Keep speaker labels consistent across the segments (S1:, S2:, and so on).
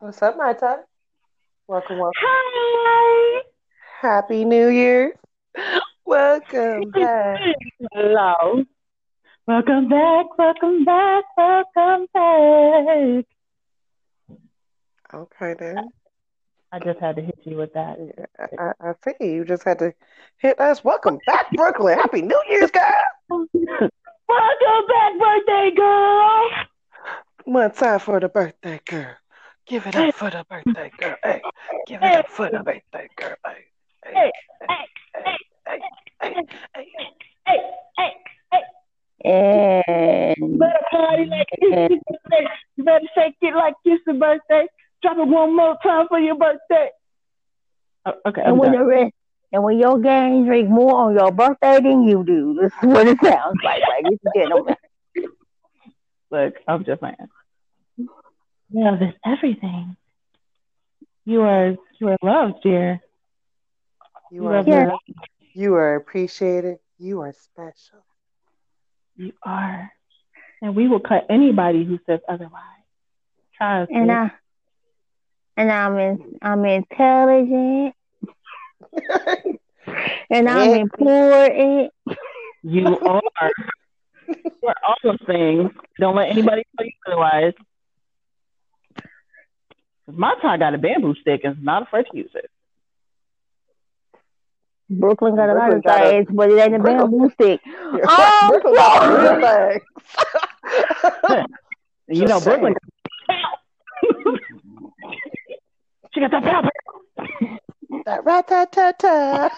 S1: What's up, my time? Welcome, welcome.
S2: Hi.
S1: Happy New Year. Welcome back.
S2: Hello. Welcome back, welcome back, welcome back.
S1: Okay, then.
S2: I just had to hit you with that.
S1: Yeah, I, I see. You just had to hit us. Welcome back, Brooklyn. Happy New Year's, guys.
S2: welcome back, birthday girl.
S1: One time for the birthday girl. Give it up for the birthday girl. Hey, give it up for the birthday girl. Hey, hey, hey, hey, hey, hey, hey.
S2: Hey, hey, hey. You
S3: And
S2: better party like it's your birthday. You better shake it like it's your birthday. Drop it one more time for your birthday. Oh, okay, I'm
S3: and when
S2: done.
S3: the rest, and when your gang drink more on your birthday than you do, this is what it sounds like, ladies and gentlemen.
S2: Look, I'm just saying. Love is everything. You are you are loved, dear.
S1: You
S2: You
S1: are,
S2: are
S3: Yeah.
S2: loved.
S1: you are appreciated. You are special.
S2: You are. And we will cut anybody who says otherwise. Try us.
S3: And. I and I'm in, I'm intelligent and I'm
S1: Yeah.
S3: important.
S2: You are. You're all those things. Don't let anybody tell you otherwise. 'Cause My tie got a bamboo stick and is not afraid to use it.
S3: Brooklyn got a lot of
S1: got
S3: things, but it ain't a
S1: Brooklyn-
S3: bamboo stick. Oh,
S1: Brooklyn got some real things.
S2: You know,
S1: saying.
S2: Brooklyn. she got that power.
S1: That rat tat tat tat.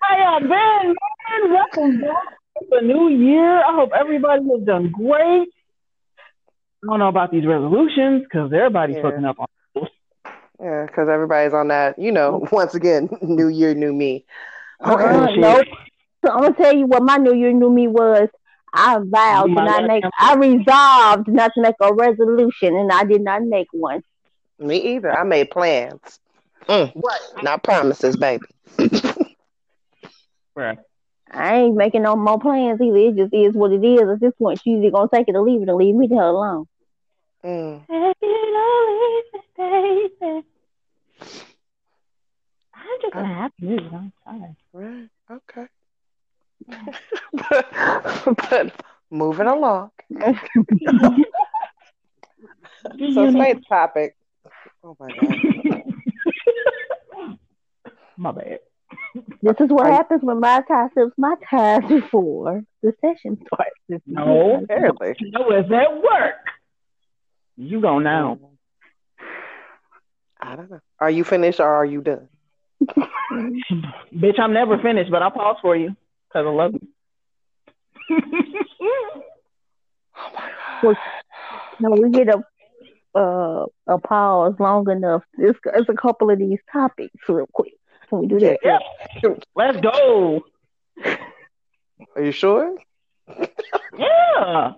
S2: How y'all been, man? Welcome back to the new year. I hope everybody has done great. I don't know about these resolutions because everybody's
S1: Yeah.
S2: fucking up on
S1: Yeah, because everybody's on that, you know, once again, new year, new me. Okay.
S3: Uh, nope. So I'm gonna tell you what my New Year, New Me was. I vowed to not make.
S2: time-
S3: I resolved not to make a resolution, and I did not make one.
S1: Me either. I made plans. Mm, What? not promises, baby.
S2: Right.
S3: I ain't making no more plans either. It just is what it is. At this point, she's either gonna take it or leave it, and leave me the hell alone.
S1: Mm.
S2: Take it or leave baby. I'm just gonna have to move. I'm sorry.
S1: Right. Okay. but, but moving along. So tonight's topic. Oh my god.
S2: My bad.
S3: This is what
S1: Are you-
S3: happens when my tie sips my ties before the session starts. This
S2: No.
S1: Apparently.
S2: No, it's at work. You go now.
S1: I don't know. Are you finished or are you done?
S2: Bitch, I'm never finished, but I'll pause for you because I love you.
S1: Oh my
S3: Well,
S1: god.
S3: No, we get a uh, a pause long enough. It's, it's a couple of these topics real quick. Can we do that?
S2: Yeah. Let's go.
S1: Are you sure?
S2: Yeah.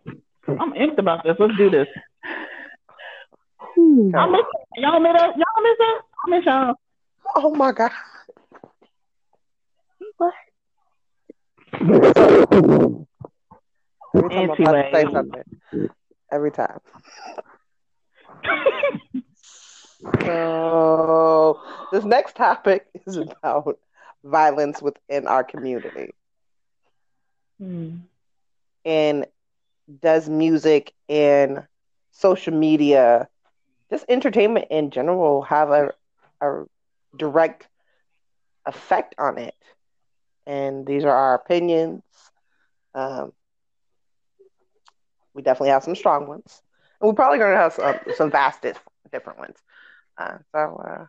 S2: I'm amped about this. Let's do this.
S3: Hmm.
S2: I miss y'all miss us. Y'all miss us. I miss y'all.
S1: Oh my god.
S3: What?
S1: Every time I'm about to say something. Every time. So this next topic is about violence within our community.
S2: Hmm.
S1: And does music and social media, just entertainment in general, have a, a direct effect on it? And these are our opinions. Um, we definitely have some strong ones. And we're probably going to have some, some vast dif- different ones. Uh, so uh,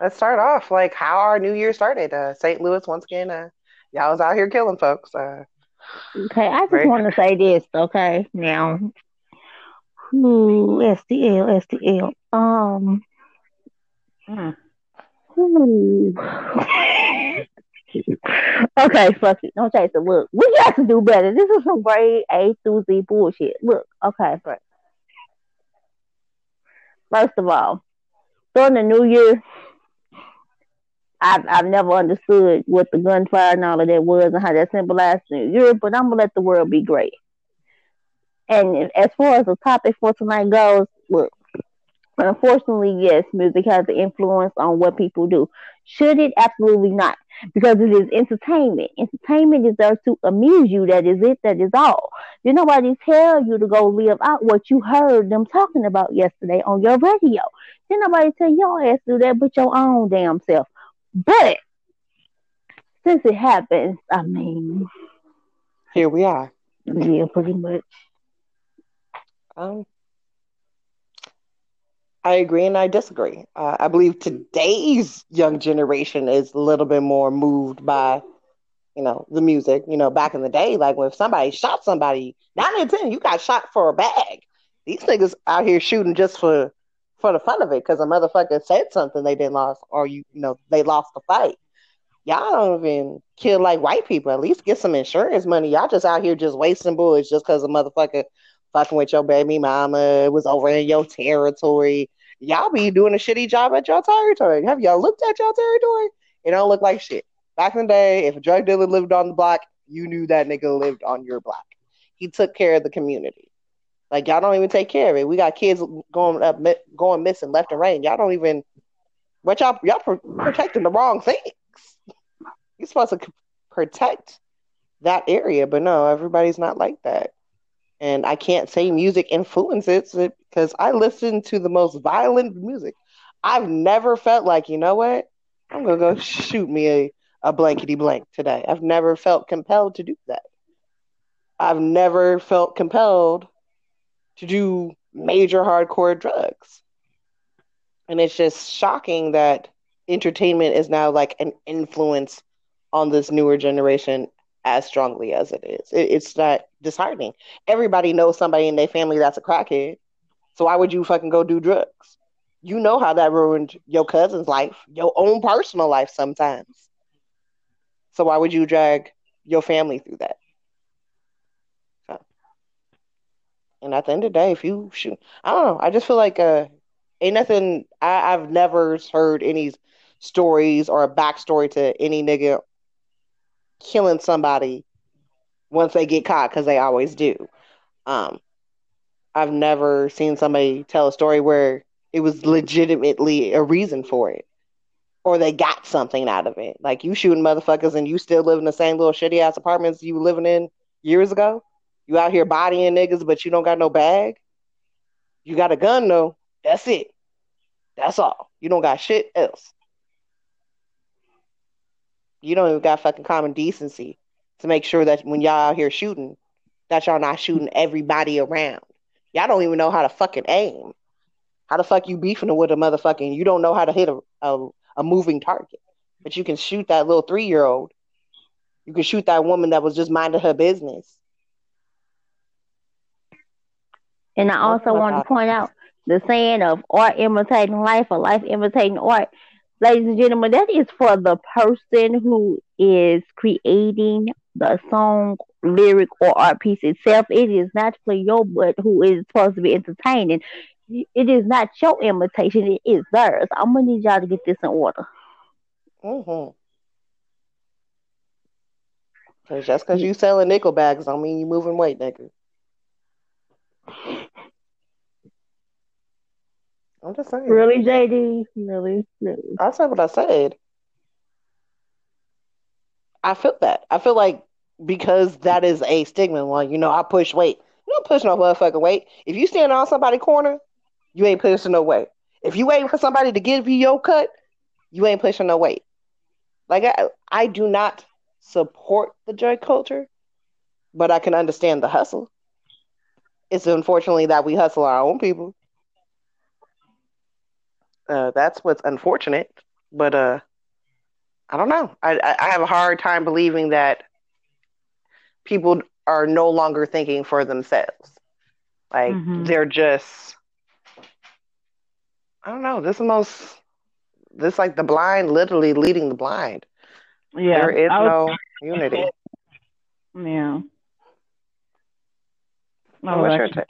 S1: let's start off like how our new year started. Uh, St. Louis, once again, uh, y'all was out here killing folks. Uh,
S3: Okay, I just want to say this. Okay, now, ooh, STL, STL. Um,
S2: Hmm.
S3: ooh. okay, fuck it. Don't chase it. Look, we got to do better. This is some grade A through Z bullshit. Look, okay, but first of all, during the new year, I've I've never understood what the gunfire and all of that was and how that symbolized New Year, but I'm gonna let the world be great. And as far as the topic for tonight goes, look, unfortunately, yes, music has an influence on what people do. Should it? Absolutely not. Because it is entertainment. Entertainment is there to amuse you. That is it. That is all. Did nobody tell you to go live out what you heard them talking about yesterday on your radio? Did nobody tell your ass to do that but your own damn self? But since it happens, I mean,
S1: here we are.
S3: Yeah, pretty much.
S1: Um, I agree and I disagree. Uh, I believe today's young generation is a little bit more moved by, you know, the music. You know, back in the day, like when somebody shot somebody, nine in ten, you got shot for a bag. These niggas out here shooting just for for the fun of it because a motherfucker said something they didn't lost or you, you know they lost the fight. Y'all don't even kill like white people. At least get some insurance money. Y'all just out here just wasting bullets just because a motherfucker fucking with your baby mama was over in your territory. Y'all be doing a shitty job at your territory. Have y'all looked at your territory? It don't look like shit. Back in the day, if a drug dealer lived on the block, you knew that nigga lived on your block. He took care of the community. Like y'all don't even take care of it. We got kids going up, going missing left and right. Y'all don't even. What y'all y'all protecting the wrong things. You're supposed to protect that area, but no, everybody's not like that. And I can't say music influences it because I listen to the most violent music. I've never felt like, you know what? I'm gonna go shoot me a, a blankety blank today. I've never felt compelled to do that. I've never felt compelled to do major hardcore drugs. And it's just shocking that entertainment is now like an influence on this newer generation as strongly as it is. It, it's not disheartening. Everybody knows somebody in their family that's a crackhead. So why would you fucking go do drugs? You know how that ruined your cousin's life, your own personal life sometimes. So why would you drag your family through that? So, and at the end of the day, if you shoot, I don't know. I just feel like uh, ain't nothing. I, I've never heard any stories or a backstory to any nigga killing somebody once they get caught because they always do. Um, I've never seen somebody tell a story where it was legitimately a reason for it or they got something out of it. Like you shooting motherfuckers and you still live in the same little shitty ass apartments you were living in years ago. You out here bodying niggas, but you don't got no bag. You got a gun though. That's it. That's all. You don't got shit else. You don't even got fucking common decency to make sure that when y'all out here shooting, that y'all not shooting everybody around. Y'all don't even know how to fucking aim. How the fuck you beefing with a motherfucking? You don't know how to hit a, a, a moving target, but you can shoot that little three year old. You can shoot that woman that was just minding her business.
S3: And I also want to point out the saying of art imitating life or life imitating art ladies and gentlemen, that is for the person who is creating the song, lyric, or art piece itself. It is not for your butt who is supposed to be entertaining. It is not your imitation, it is theirs. I'm gonna need y'all to get this in order.
S1: Mm-hmm. Cause just because you selling nickel bags don't mean you moving weight, nigga. I'm just saying.
S3: Really, JD? Really? really?
S1: I said what I said. I feel that. I feel like because that is a stigma. Well, you know, I push weight. You don't push no motherfucking weight. If you stand on somebody's corner, you ain't pushing no weight. If you waiting for somebody to give you your cut, you ain't pushing no weight. Like I, I do not support the drug culture, but I can understand the hustle. It's unfortunately that we hustle our own people. Uh, that's what's unfortunate. But uh, I don't know. I, I have a hard time believing that people are no longer thinking for themselves. Like mm-hmm. they're just, I don't know. This is most, this like the blind literally leading the blind. Yeah, there is was, no unity.
S3: Yeah.
S1: What's your take?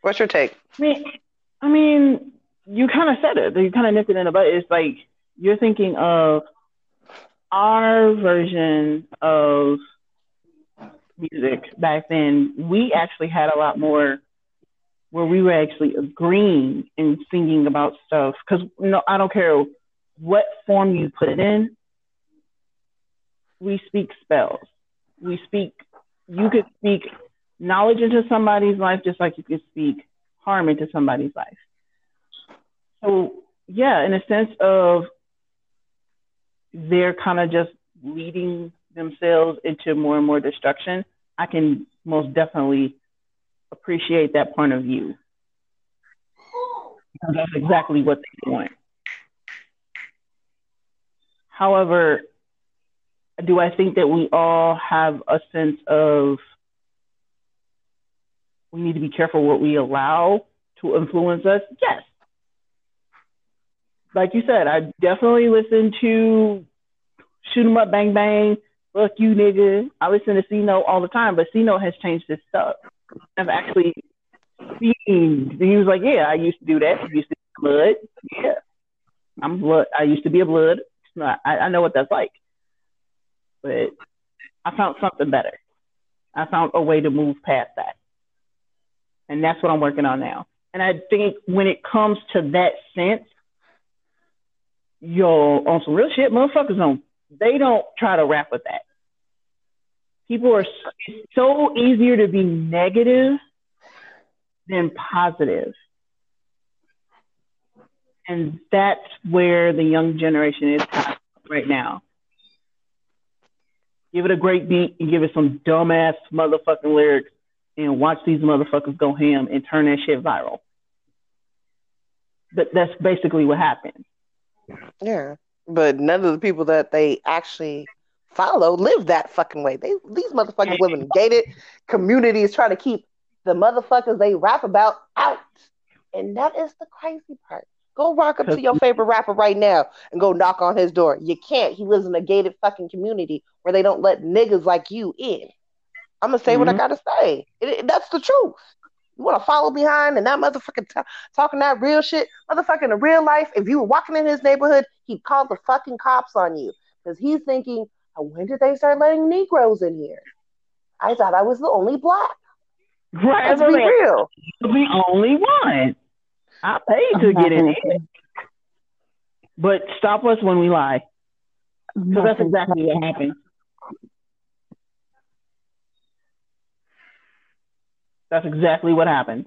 S1: What's your take?
S2: I mean, I mean, you kind of said it. You kind of nipped it in the butt. It's like you're thinking of our version of music back then, we actually had a lot more where we were actually agreeing and singing about stuff. Because no, I don't care what form you put it in. We speak spells. We speak. You could speak knowledge into somebody's life just like you could speak harm into somebody's life. So yeah, in a sense of they're kind of just leading themselves into more and more destruction. I can most definitely appreciate that point of view. That's exactly what they want. However, do I think that we all have a sense of we need to be careful what we allow to influence us? Yes. Like you said, I definitely listen to Shoot 'em up, bang bang, fuck you, nigga. I listen to C-Note all the time, but C-Note has changed his stuff. I've actually seen. He was like, "Yeah, I used to do that. I used to be blood. Yeah, I'm blood. I used to be a blood. Not, I, I know what that's like, but I found something better. I found a way to move past that, and that's what I'm working on now. And I think when it comes to that sense, yo, on some real shit, motherfuckers don't. They don't try to rap with that people are so easier to be negative than positive. And that's where the young generation is right now. Give it a great beat and give it some dumbass motherfucking lyrics and watch these motherfuckers go ham and turn that shit viral. But that's basically what happened.
S1: Yeah. But none of the people that they actually follow live that fucking way. They these motherfuckers live in gated communities trying to keep the motherfuckers they rap about out. And that is the crazy part. Go rock up to your favorite rapper right now and go knock on his door. You can't. He lives in a gated fucking community where they don't let niggas like you in. I'm gonna say mm-hmm. what I mm-hmm. gotta say. It, it, that's the truth. You want to follow behind and that motherfucker t- talking that real shit, motherfucker in real life. If you were walking in his neighborhood, he'd call the fucking cops on you because he's thinking oh, when did they start letting Negroes in here? I thought I was the only black.
S2: Right, Let's be real. The only one. I paid to get in here. But stop us when we lie. Because that's exactly what happened. That's exactly what happens.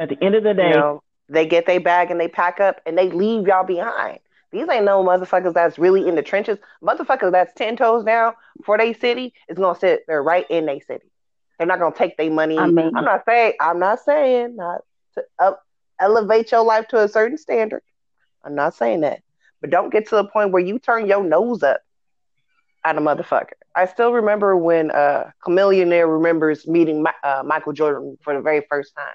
S2: At the end of the day, you know,
S1: they get their bag and they pack up and they leave y'all behind. These ain't no motherfuckers that's really in the trenches. Motherfuckers that's ten toes down for their city is gonna sit there right in their city. They're not gonna take their money. I mean, I'm not saying I'm not saying not to up, elevate your life to a certain standard. I'm not saying that, but don't get to the point where you turn your nose up at a motherfucker. I still remember when uh, Chamillionaire remembers meeting uh, Michael Jordan for the very first time,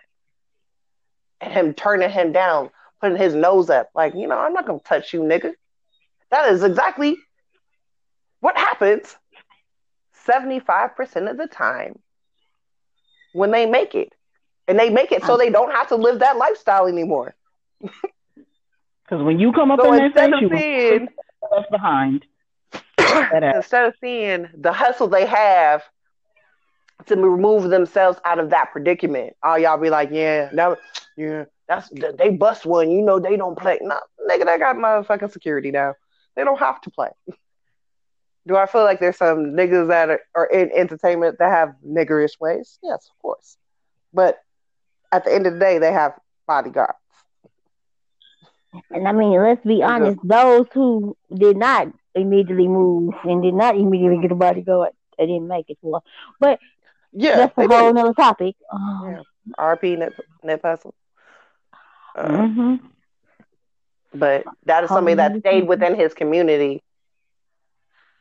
S1: and him turning him down putting his nose up, like, you know, I'm not gonna touch you, nigga. That is exactly what happens 75% of the time when they make it. And they make it so they don't have to live that lifestyle anymore.
S2: Because when you come up so in that you left behind.
S1: instead of seeing the hustle they have to remove themselves out of that predicament, all y'all be like, yeah, that, yeah, that's they bust one. You know they don't play. No, nigga, they got motherfucking security now. They don't have to play. Do I feel like there's some niggas that are, are in entertainment that have niggerish ways? Yes, of course. But at the end of the day, they have bodyguards.
S3: And I mean, let's be honest, those who did not immediately move and did not immediately get a bodyguard, I didn't make it long. But yeah, that's a whole did. other topic.
S1: Um, yeah. R.I.P. Nip, Nip Hussle. Uh,
S3: mm-hmm.
S1: But that is somebody that stayed within his community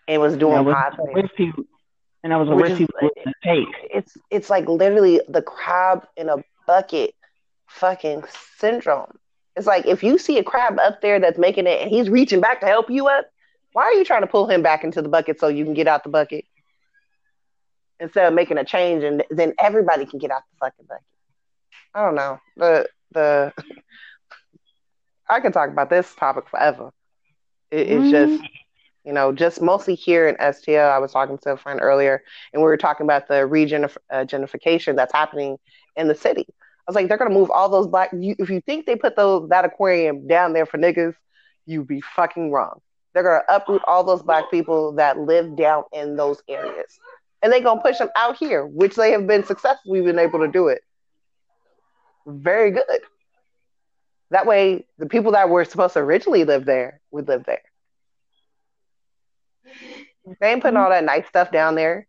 S1: and was doing
S2: positive. And I was a rich people take.
S1: It's it's like literally the crab in a bucket fucking syndrome. It's like if you see a crab up there that's making it and he's reaching back to help you up, why are you trying to pull him back into the bucket so you can get out the bucket? Instead of making a change and then everybody can get out the fucking bucket. I don't know. The the I can talk about this topic forever. It, it's mm-hmm. just You know, just mostly here in STL. I was talking to a friend earlier, and we were talking about the region of uh, gentrification that's happening in the city. I was like, they're gonna move all those black. You, if you think they put those that aquarium down there for niggas, you'd be fucking wrong. They're gonna uproot all those black people that live down in those areas, and they're gonna push them out here, which they have been successful. We've been able to do it. Very good. That way, the people that were supposed to originally live there would live there. They ain't putting all that nice stuff down there.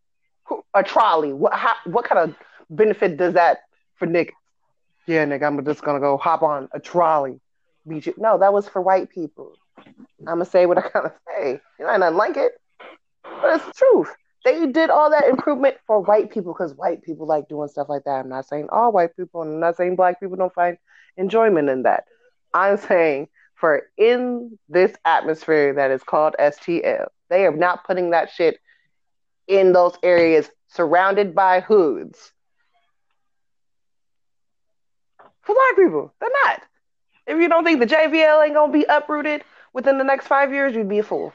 S1: A trolley. What how, what kind of benefit does that for niggas? Yeah, nigga, I'm just gonna go hop on a trolley. No, that was for white people. I'm gonna say what I gotta say. You know, I don't like it, but it's the truth. They did all that improvement for white people because white people like doing stuff like that. I'm not saying all white people, and I'm not saying black people don't find enjoyment in that. I'm saying for in this atmosphere that is called STL, they are not putting that shit in those areas surrounded by hoods. For black people, they're not. If you don't think the JVL ain't gonna be uprooted within the next five years, you'd be a fool.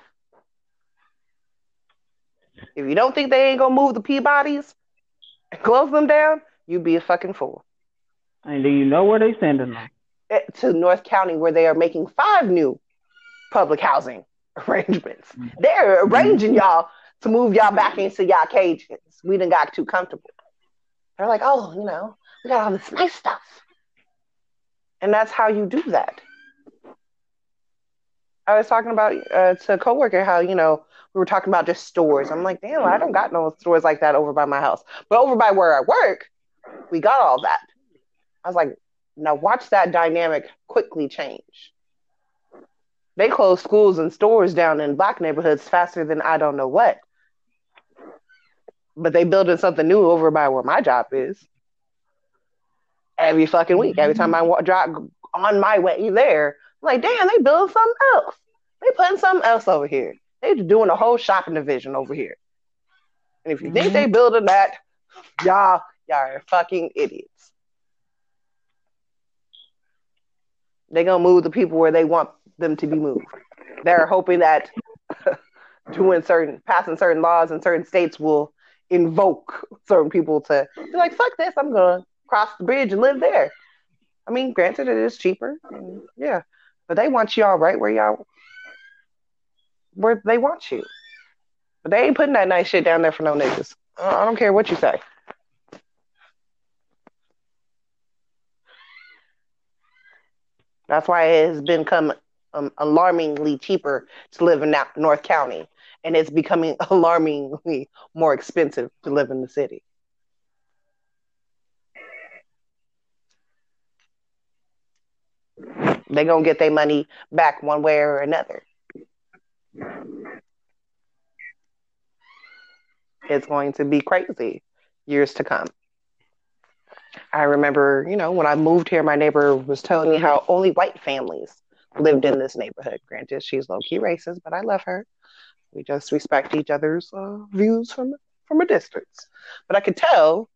S1: If you don't think they ain't gonna move the Peabodys and close them down, you'd be a fucking fool.
S2: And do you know where they're sending them?
S1: Eh, to North County, where they are making five new public housing arrangements. Mm-hmm. They're arranging y'all to move y'all back into y'all cages. We didn't got too comfortable. They're like, oh, you know, we got all this nice stuff. And that's how you do that. I was talking about uh, to a coworker how, you know, we were talking about just stores. I'm like, damn, I don't got no stores like that over by my house. But over by where I work, we got all that. I was like, now watch that dynamic quickly change. They close schools and stores down in black neighborhoods faster than I don't know what. But they building something new over by where my job is. Every fucking week, every time I walk, drive on my way there, like, damn, they building something else. They putting something else over here. They doing a whole shopping division over here. And if you mm-hmm. think they building that, y'all, y'all are fucking idiots. They're gonna move the people where they want them to be moved. They're hoping that doing certain passing certain laws in certain states will invoke certain people to be like, fuck this, I'm gonna cross the bridge and live there. I mean, granted it is cheaper. yeah. But they want y'all right where y'all where they want you. But they ain't putting that nice shit down there for no niggas. I don't care what you say. That's why it has become um, alarmingly cheaper to live in North County, and it's becoming alarmingly more expensive to live in the city. They're gonna get their money back one way or another. It's going to be crazy years to come. I remember, you know, when I moved here, my neighbor was telling me how only white families lived in this neighborhood. Granted, she's low key racist, but I love her. We just respect each other's uh, views from from a distance. But I could tell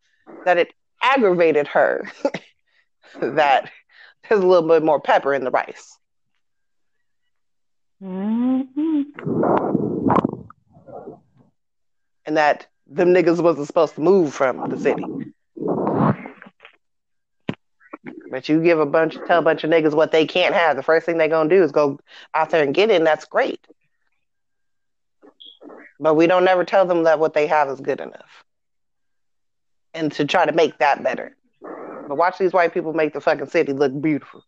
S1: that it aggravated her that there's a little bit more pepper in the rice. Mm-hmm. And that them niggas wasn't supposed to move from the city. But you give a bunch, tell a bunch of niggas what they can't have. The first thing they're gonna do is go out there and get it. And that's great. But we don't never tell them that what they have is good enough, and to try to make that better. Watch these white people make the fucking city look beautiful,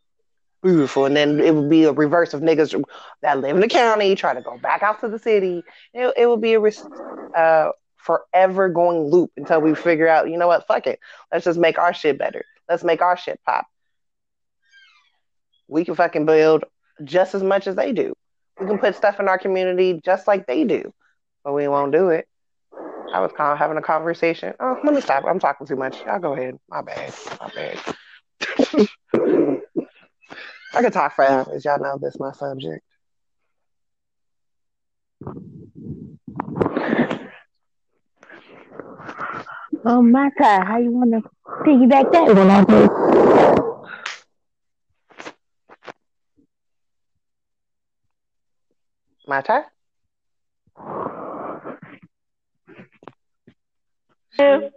S1: beautiful, and then it would be a reverse of niggas that live in the county try to go back out to the city. It, it would be a uh, forever going loop until we figure out, you know what, fuck it, let's just make our shit better. Let's make our shit pop we can fucking build just as much as they do. We can put stuff in our community just like they do, but we won't do it. I was kind of having a conversation. Oh, let me stop. I'm talking too much. Y'all go ahead. My bad. My bad. I could talk for hours. Y'all know this my subject.
S3: Oh my God, how you want to piggyback that one on
S1: My turn?
S2: Can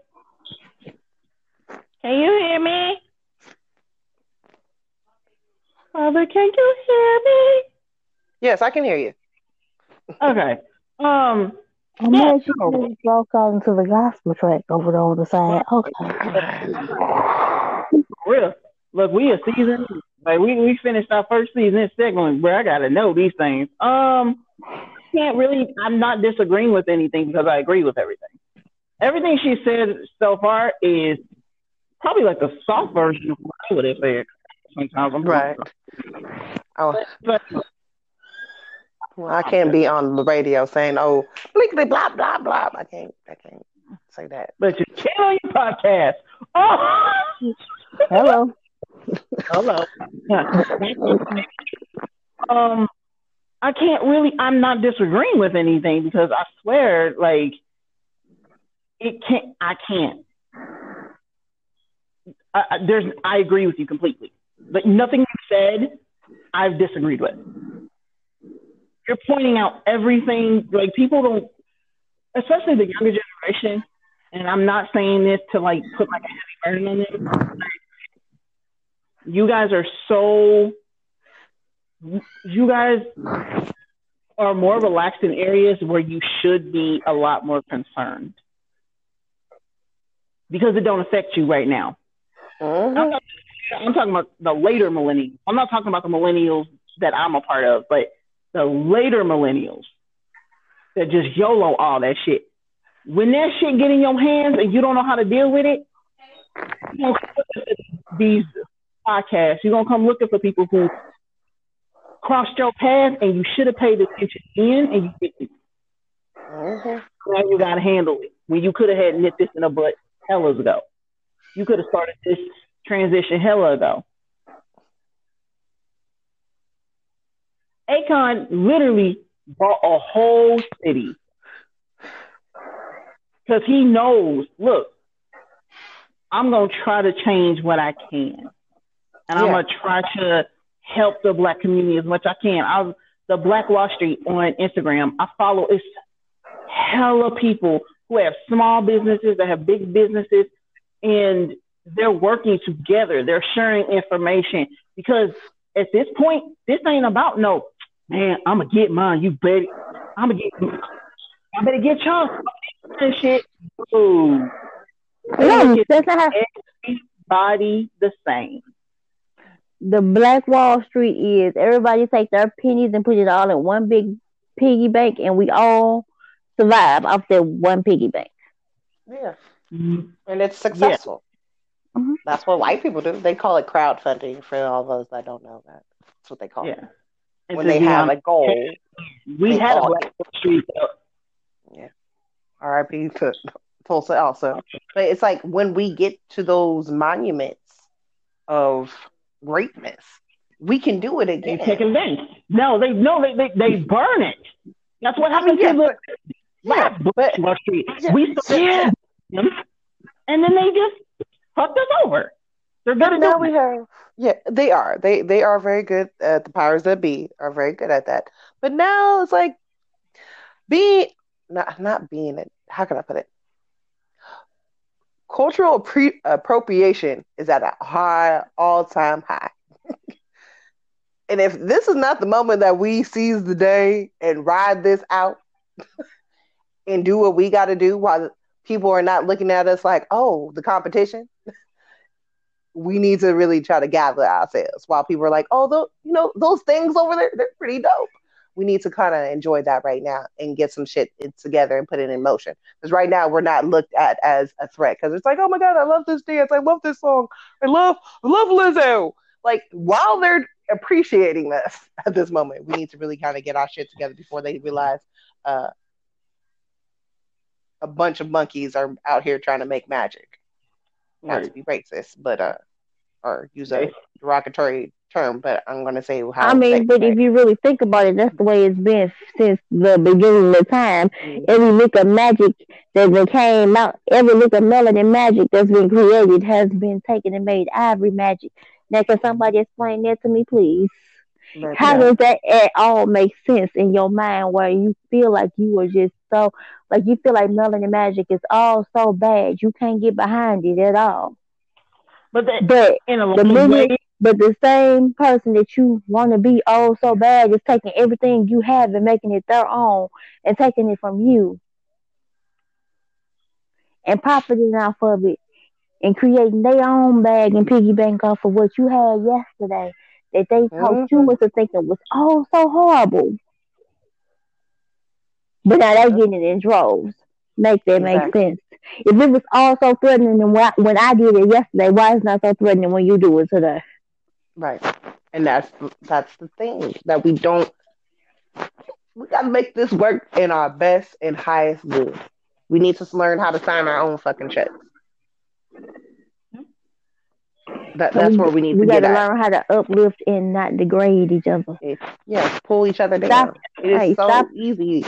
S2: you hear me? Father, can you hear me?
S1: Yes, I can hear you.
S2: Okay. Um.
S3: I'm
S2: Yeah,
S3: yeah, sure. broke out into the gospel track over there on the side. Okay.
S2: For real. Look, we a season. Like we we finished our first season. It's second one, bro. I gotta know these things. Um. Can't really. I'm not disagreeing with anything because I agree with everything. Everything she said so far is probably like a soft version of what I would have said. Sometimes I'm
S1: Right. Oh,
S2: But
S1: well, I can't be on the radio saying, "Oh, blinkety blah blah blah." I can't. I can't say that.
S2: but you can on your podcast. Oh.
S3: Hello.
S2: Hello. um, I can't really. I'm not disagreeing with anything because I swear, like, it can't. I can't. I, I, there's. I agree with you completely. But nothing you said, I've disagreed with. You're pointing out everything. Like people don't, especially the younger generation. And I'm not saying this to like put like a heavy burden on them. You guys are so. You guys are more relaxed in areas where you should be a lot more concerned because it don't affect you right now.
S1: Mhm.
S2: I'm, talking about the later millennials. I'm not talking about the millennials that I'm a part of, but the later millennials that just YOLO all that shit. When that shit get in your hands and you don't know how to deal with it, you gonna come looking for these podcasts. You're gonna come looking for people who crossed your path and you should have paid attention in and you didn't.
S1: Mhm.
S2: Now you gotta handle it. When you could have had nip this in the butt hella ago. You could have started this transition hella ago. Akon literally bought a whole city because he knows. Look, I'm gonna try to change what I can, and I'm gonna try to help the black community as much as I can. I the Black Wall Street on Instagram. I follow it's hella people who have small businesses that have big businesses, and they're working together. They're sharing information because at this point, this ain't about no man. I'm gonna get mine. You better. I'm gonna get. I better get yours. And shit. Ooh.
S3: No, that's not
S2: Everybody the same.
S3: the Black Wall Street is. Everybody take their pennies and put it all in one big piggy bank, and we all survive off that one piggy bank.
S1: Yeah,
S2: Mm,
S1: and it's successful.
S3: Mhm.
S1: That's what white people do. They call it crowdfunding. For all those that don't know that, that's what they call it.
S2: And
S1: When
S2: to
S1: they have
S2: honest,
S1: a goal.
S2: we
S1: they
S2: had a
S1: call
S2: Black Wall Street. uh,
S1: R.I.P. to Tulsa also. But it's like when we get to those monuments of greatness, we can do it
S2: They
S1: again.
S2: take advantage. No, they no, they they, they burn it. That's what happened
S1: Yeah,
S2: to the
S1: but- yeah, but-
S2: Wall Street. We
S1: yeah.
S2: them, and then they just fucked us over. They're gonna
S1: now we have yeah they are they they are very good at the powers that be are very good at that but now it's like being not not being it how can i put it cultural pre- appropriation is at a high all-time high and if this is not the moment that we seize the day and ride this out and do what we got to do while people are not looking at us like oh the competition we need to really try to gather ourselves while people are like, oh, those, you know, those things over there, they're pretty dope. We need to kind of enjoy that right now and get some shit together and put it in motion. Because right now we're not looked at as a threat. Because it's like, oh my god, I love this dance, I love this song, I love, love Lizzo. Like while they're appreciating this at this moment, we need to really kind of get our shit together before they realize uh, a bunch of monkeys are out here trying to make magic not to be racist, but uh, or use a derogatory term, but I'm gonna say how.
S3: I mean, but if you really think about it, that's the way it's been since the beginning of time.
S1: Mhm.
S3: Every lick of magic that been came out, every lick of melanin magic that's been created has been taken and made ivory magic. Now, can somebody explain that to me, please? But, How yeah. does that at all make sense in your mind where you feel like you were just so like you feel like Melanin Magic is all so bad you can't get behind it at all. But that, but in a the minute, way, but the same person that you want to be oh so bad is taking everything you have and making it their own and taking it from you and profiting off of it and creating their own bag and piggy bank off of what you had yesterday that they mm-hmm. talked you into thinking was oh so horrible. But now they're getting it in droves. Make that make sense. If it was all so threatening when I, when I did it yesterday, why is it not so threatening when you do it today?
S1: Right. And that's that's the thing that we don't we gotta make this work in our best and highest good. We need to learn how to sign our own fucking checks. That, that's we, where we need to do we to
S3: gotta learn how to uplift and not degrade each other.
S1: Yes, pull each other down. Stop, it is hey, so stop, easy.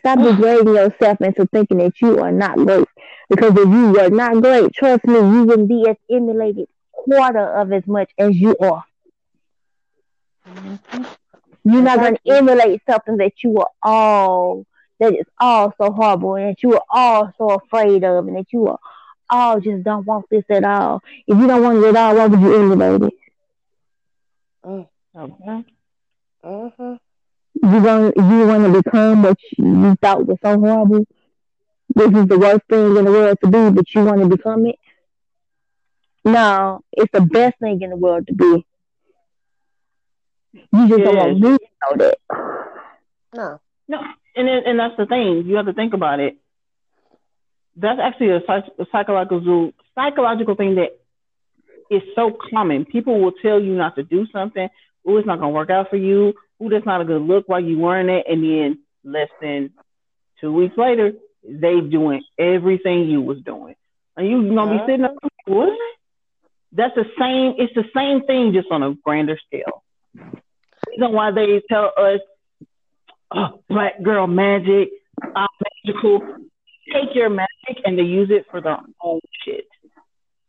S3: Stop degrading yourself into thinking that you are not great. Because if you were not great, trust me, you wouldn't be as emulated quarter of as much as you are. Mm-hmm. You're not going to emulate something that you are all that is all so horrible and that you are all so afraid of and that you are all just don't want this at all. If you don't want it at all, why would you emulate it? Mm. Okay. Uh-huh. You want you want to become what you thought was so horrible. This is the worst thing in the world to be, but you want to become it. No, it's the best thing in the world to be. You just don't want me to know that.
S2: No. No, and and that's the thing. You have to think about it. That's actually a, psych- a psychological psychological thing that is so common. People will tell you not to do something. Oh, it's not gonna work out for you. Oh, that's not a good look while you wearing it. And then less than two weeks later, they doing everything you was doing. And you gonna be sitting up, what? That's the same. It's the same thing, just on a grander scale. Reason why they tell us, oh, black girl magic, I'm magical. Take your magic and they use it for their own shit.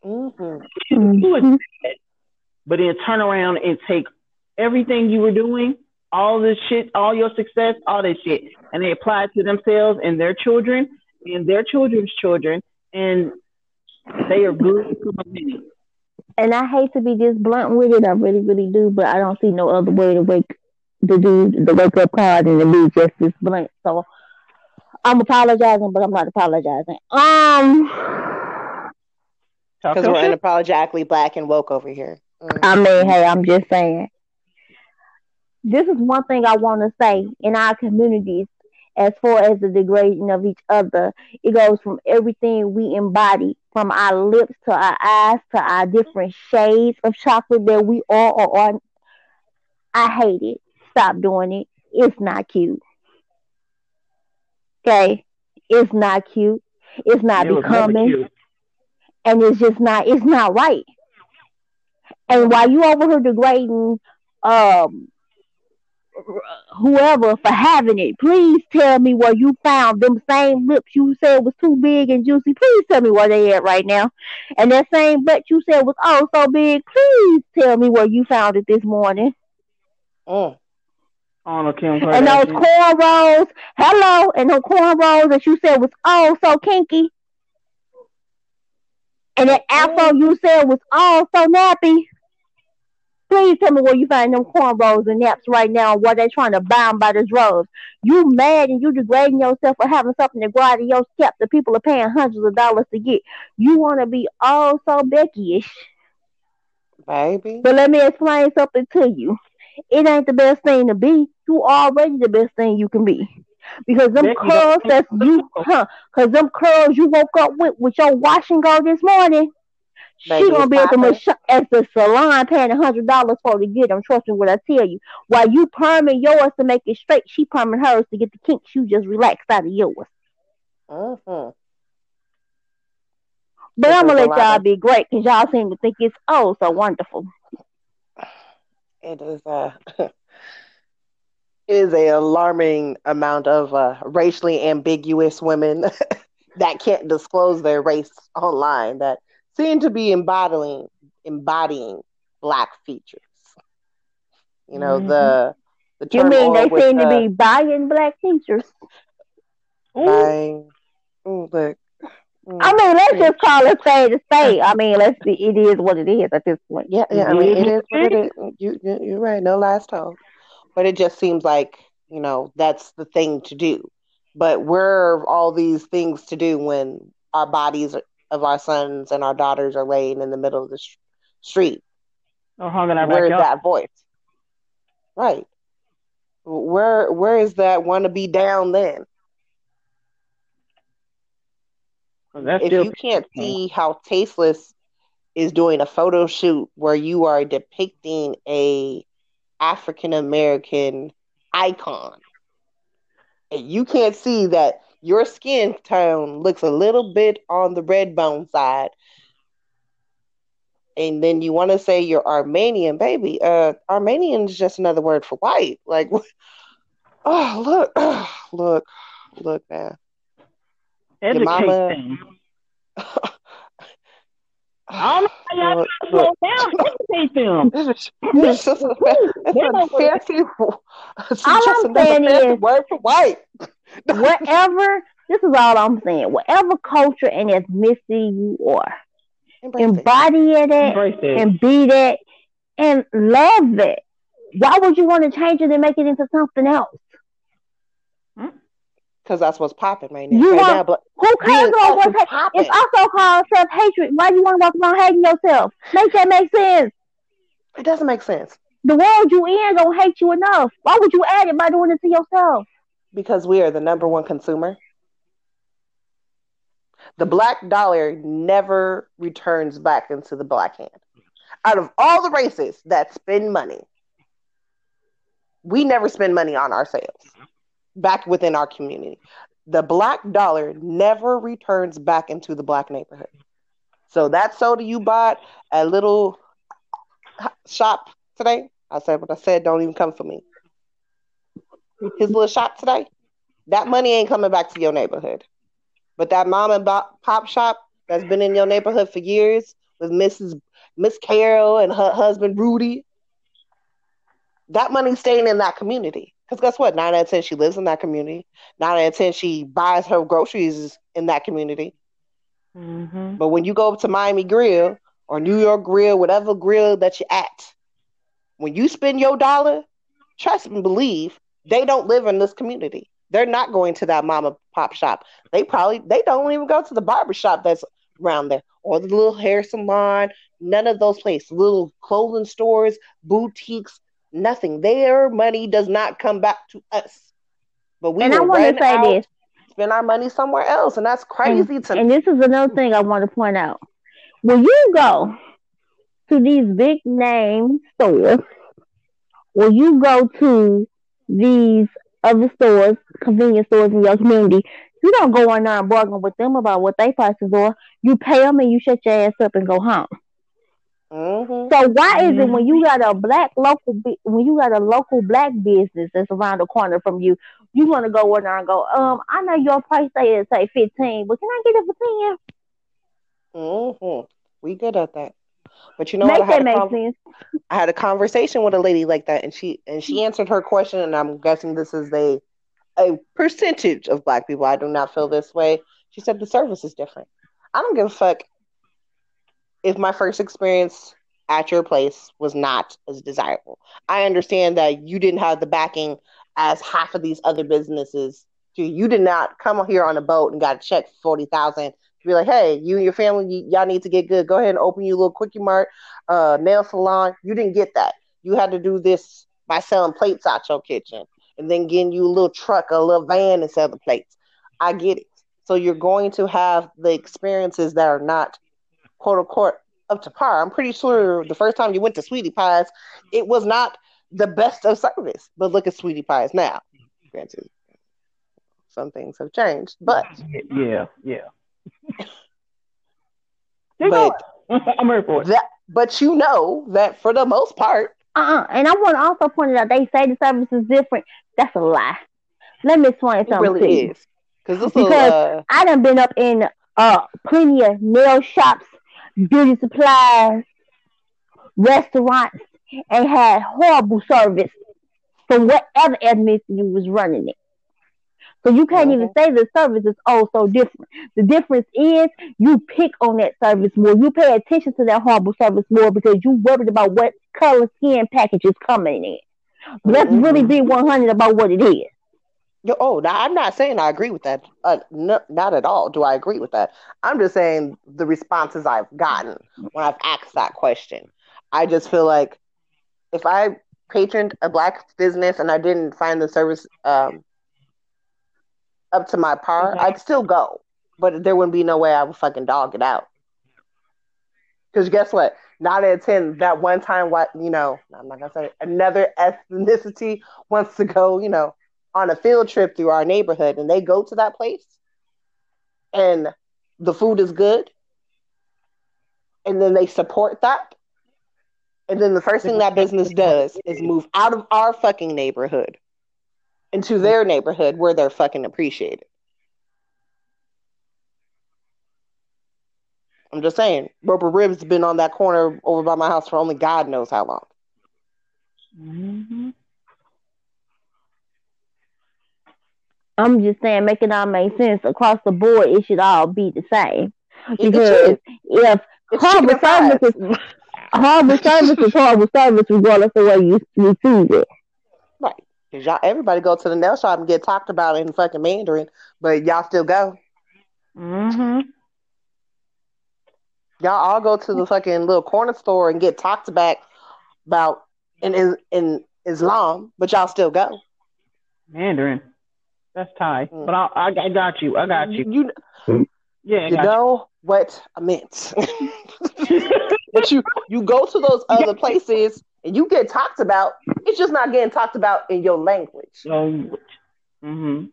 S2: Mm-hmm. but then turn around and take everything you were doing, all this shit, all your success, all this shit, and they apply it to themselves and their children and their children's children, and they are good to the
S3: and I hate to be this blunt with it, I really, really do, but I don't see no other way to wake to do the wake up call than to be just this blunt. So I'm apologizing, but I'm not apologizing. Um,
S1: because we're unapologetically black and woke over here.
S3: Mm. I mean, hey, I'm just saying. This is one thing I want to say in our communities as far as the degrading of each other. It goes from everything we embody, from our lips to our eyes to our different shades of chocolate that we all are or are. I hate it. Stop doing it. It's not cute. Okay? It's not cute. It's not it becoming. And it's just not it's not right. And while you over here degrading um whoever for having it. Please tell me where you found them same lips you said was too big and juicy. Please tell me where they at right now. And that same butt you said was oh so big. Please tell me where you found it this morning.
S2: Oh. Oh, Kim
S3: and those cornrows, hello, and those cornrows that you said was oh so kinky. And that afro oh. you said was oh so nappy. Please tell me where you find them cornrows and naps right now while they're trying to buy them by the droves. You mad and you degrading yourself for having something to go out of your scalp that people are paying hundreds of dollars to get. You want to be all so Becky-ish.
S1: Baby.
S3: But let me explain something to you. It ain't the best thing to be. You already the best thing you can be. Because them Becky, curls that's you, huh? Because them curls you woke up with with your wash and go this morning she gonna be at the at the salon paying a hundred dollars for to get them. Trust me what I tell you. While you perming yours to make it straight, she perming hers to get the kinks. You just relax out of yours. Mm-hmm. But I'm gonna let y'all of... be great because y'all seem to think it's oh so wonderful.
S1: It is uh is a alarming amount of uh, racially ambiguous women that can't disclose their race online that seem to be embodying embodying black features. You know mm-hmm. the the
S3: You mean they seem the, to be buying black features?
S1: Buying, mm, look.
S3: Mm, I mean, let's just call it say to say. I mean, let's be. It is what it is at this point.
S1: Yeah, yeah. I mean, it is what it is. You, you're right. No last hope. But it just seems like you know that's the thing to do. But where are all these things to do when our bodies of our sons and our daughters are laying in the middle of the sh- street?
S2: Or hung in our
S1: Where's that voice? Right. Where where is that want to be down then? Well, if you can't see how tasteless is doing a photo shoot where you are depicting a African American icon, and you can't see that your skin tone looks a little bit on the red bone side, and then you want to say you're Armenian, baby. Uh, Armenian is just another word for white. Like, oh look, oh, look, look, man.
S2: Educate Your mama... them. I don't know how y'all slow down. Educate them. It's just a,
S1: it's a fancy,
S3: it's all just I'm saying is,
S1: word for white.
S3: Whatever, this is all I'm saying. Whatever culture and ethnicity you are, Embrace embody it, it and be that and love it. Why would you want to change it and make it into something else? Hmm?
S1: Because that's what's popping right now.
S3: You
S1: right
S3: want, now, but who cares about what's popping? It's also called self hatred. Why do you want to walk around hating yourself? Make that make sense.
S1: It doesn't make sense.
S3: The world you in don't hate you enough. Why would you add it by doing it to yourself?
S1: Because we are the number one consumer. The black dollar never returns back into the black hand. Out of all the races that spend money, we never spend money on ourselves back within our community. The black dollar never returns back into the black neighborhood. So that soda you bought at little shop today, I said what I said, don't even come for me. His little shop today, that money ain't coming back to your neighborhood. But that mom and pop shop that's been in your neighborhood for years with Mrs. Miss Carol and her husband Rudy, that money's staying in that community. Because guess what? Nine out of ten, she lives in that community. Nine out of ten, she buys her groceries in that community. Mm-hmm. But when you go to Miami Grill or New York Grill, whatever grill that you're at, when you spend your dollar, trust and believe they don't live in this community. They're not going to that mama pop shop. They probably they don't even go to the barber shop that's around there or the little hair salon. None of those places. Little clothing stores, boutiques, nothing. Their money does not come back to us. But we and I want to say out, this: spend our money somewhere else, and that's crazy
S3: and,
S1: to
S3: And this is another thing I want to point out: when you go to these big name stores, when you go to these other stores, convenience stores in your community, you don't go on there and bargain with them about what they prices are. You pay them and you shut your ass up and go home. Mm-hmm. So why is it when you got a black local when you got a local black business that's around the corner from you, you want to go in there and go, um, I know your price say say fifteen, but can I get it for
S1: 10 Mm-hmm. We good at that. But you know what? I
S3: had.
S1: I had a conversation with a lady like that, and she and she answered her question, and I'm guessing this is a a percentage of black people. I do not feel this way. She said the service is different. I don't give a fuck if my first experience at your place was not as desirable. I understand that you didn't have the backing as half of these other businesses do. You did not come here on a boat and got a check for forty thousand to be like, hey, you and your family, y'all need to get good. Go ahead and open your little quickie mart, uh, nail salon. You didn't get that. You had to do this by selling plates out your kitchen and then getting you a little truck, a little van and sell the plates. I get it. So you're going to have the experiences that are not quote unquote up to par. I'm pretty sure the first time you went to Sweetie Pies, it was not the best of service. But look at Sweetie Pies now. Granted, some things have changed, but
S2: yeah, yeah.
S1: but
S2: I'm ready for it.
S1: That, but you know that for the most part.
S3: Uh-uh. And I want to also point out they say the service is different. That's a lie. Let me explain something. It really is. because uh... I done been up in uh plenty of nail shops beauty supplies, restaurants, and had horrible service from whatever ethnicity was running it. So you can't mm-hmm. even say the service is oh so different. The difference is you pick on that service more. You pay attention to that horrible service more because you worried about what color skin package is coming in. Let's mm-hmm. really be 100 about what it is.
S1: Oh, now I'm not saying I agree with that. Uh, no, not at all. Do I agree with that? I'm just saying the responses I've gotten when I've asked that question. I just feel like if I patroned a black business and I didn't find the service um, up to my par, I'd still go. But there wouldn't be no way I would fucking dog it out. Because guess what? Nine out of ten, that one time, what you know, I'm not gonna say another ethnicity wants to go, you know, on a field trip through our neighborhood, and they go to that place, and the food is good, and then they support that, and then the first thing that business does is move out of our fucking neighborhood into their neighborhood where they're fucking appreciated. I'm just saying, Roper Ribs been on that corner over by my house for only God knows how long.
S3: Mm-hmm. I'm just saying, make it all make sense across the board. It should all be the same because if horrible service is horrible service is horrible service, regardless of where you receive it.
S1: Cause y'all, everybody go to the nail shop and get talked about in fucking Mandarin, but y'all still go.
S3: Mm-hmm.
S1: Y'all all go to the fucking little corner store and get talked about about in in, in Islam, but y'all still go.
S2: Mandarin. That's Thai. Mm. But I, I, I, got you. I got you.
S1: You,
S2: you yeah.
S1: You know you. what I meant. but you you go to those other places and you get talked about, it's just not getting talked about in your language.
S2: Language. Mm-hmm.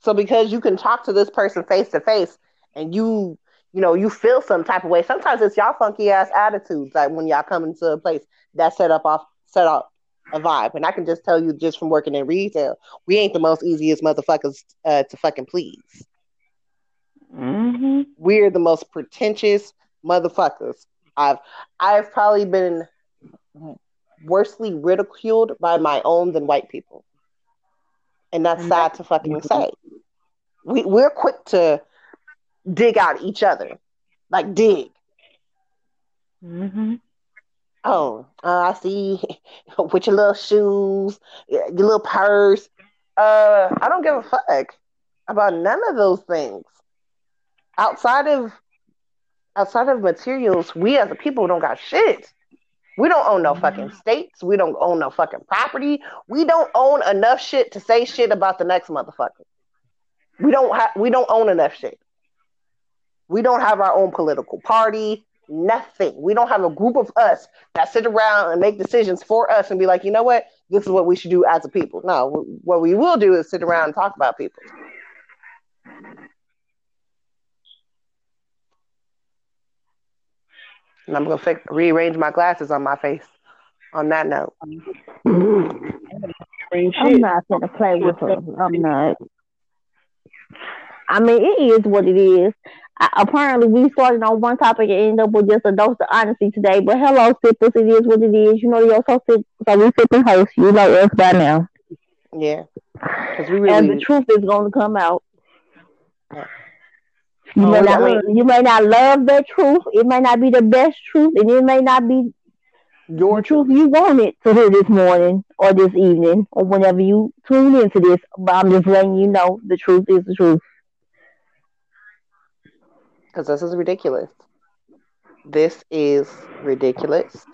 S1: So because you can talk to this person face to face and you you know you feel some type of way. Sometimes it's y'all funky ass attitudes like when y'all come into a place that set up off set up a vibe. And I can just tell you just from working in retail, we ain't the most easiest motherfuckers uh, to fucking please.
S2: Mm-hmm.
S1: We're the most pretentious motherfuckers. I've I've probably been worstly ridiculed by my own than white people. And that's sad to fucking say. We we're quick to dig out each other. Like dig.
S2: Mm-hmm.
S1: Oh, uh, I see with your little shoes, your little purse. Uh, I don't give a fuck about none of those things. Outside of outside of materials, we as a people don't got shit. We don't own no fucking states. We don't own no fucking property. We don't own enough shit to say shit about the next motherfucker. We don't have. We don't own enough shit. We don't have our own political party. Nothing. We don't have a group of us that sit around and make decisions for us and be like, you know what, this is what we should do as a people. No, what we will do is sit around and talk about people. And I'm gonna fix, rearrange my glasses on my face. On that note,
S3: I'm not gonna play with her. I'm not. I mean, it is what it is. I, apparently, we started on one topic and ended up with just a dose of honesty today. But hello, sippers, it is what it is. You know, you're so sip, so we sipping host. You know us by now.
S1: Yeah,
S3: we really and the truth is going to come out. You, oh, may not, you may not love that truth. It may not be the best truth, and it may not be your truth you wanted to hear this morning or this evening or whenever you tune into this. But I'm just letting you know the truth is the truth
S1: because this is ridiculous. This is ridiculous.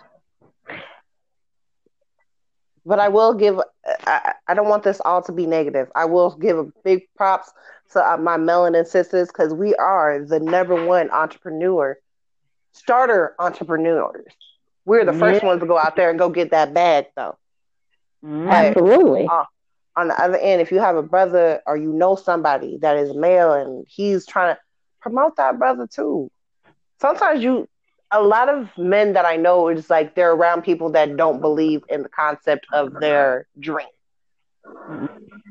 S1: But I will give, I, I don't want this all to be negative. I will give a big props to uh, my melanin sisters because we are the number one entrepreneur, starter entrepreneurs. We're the first ones to go out there and go get that bag, though.
S3: Absolutely.
S1: uh, on the other end, if you have a brother or you know somebody that is male and he's trying to, promote that brother too. Sometimes you, a lot of men that I know is like they're around people that don't believe in the concept of their dream.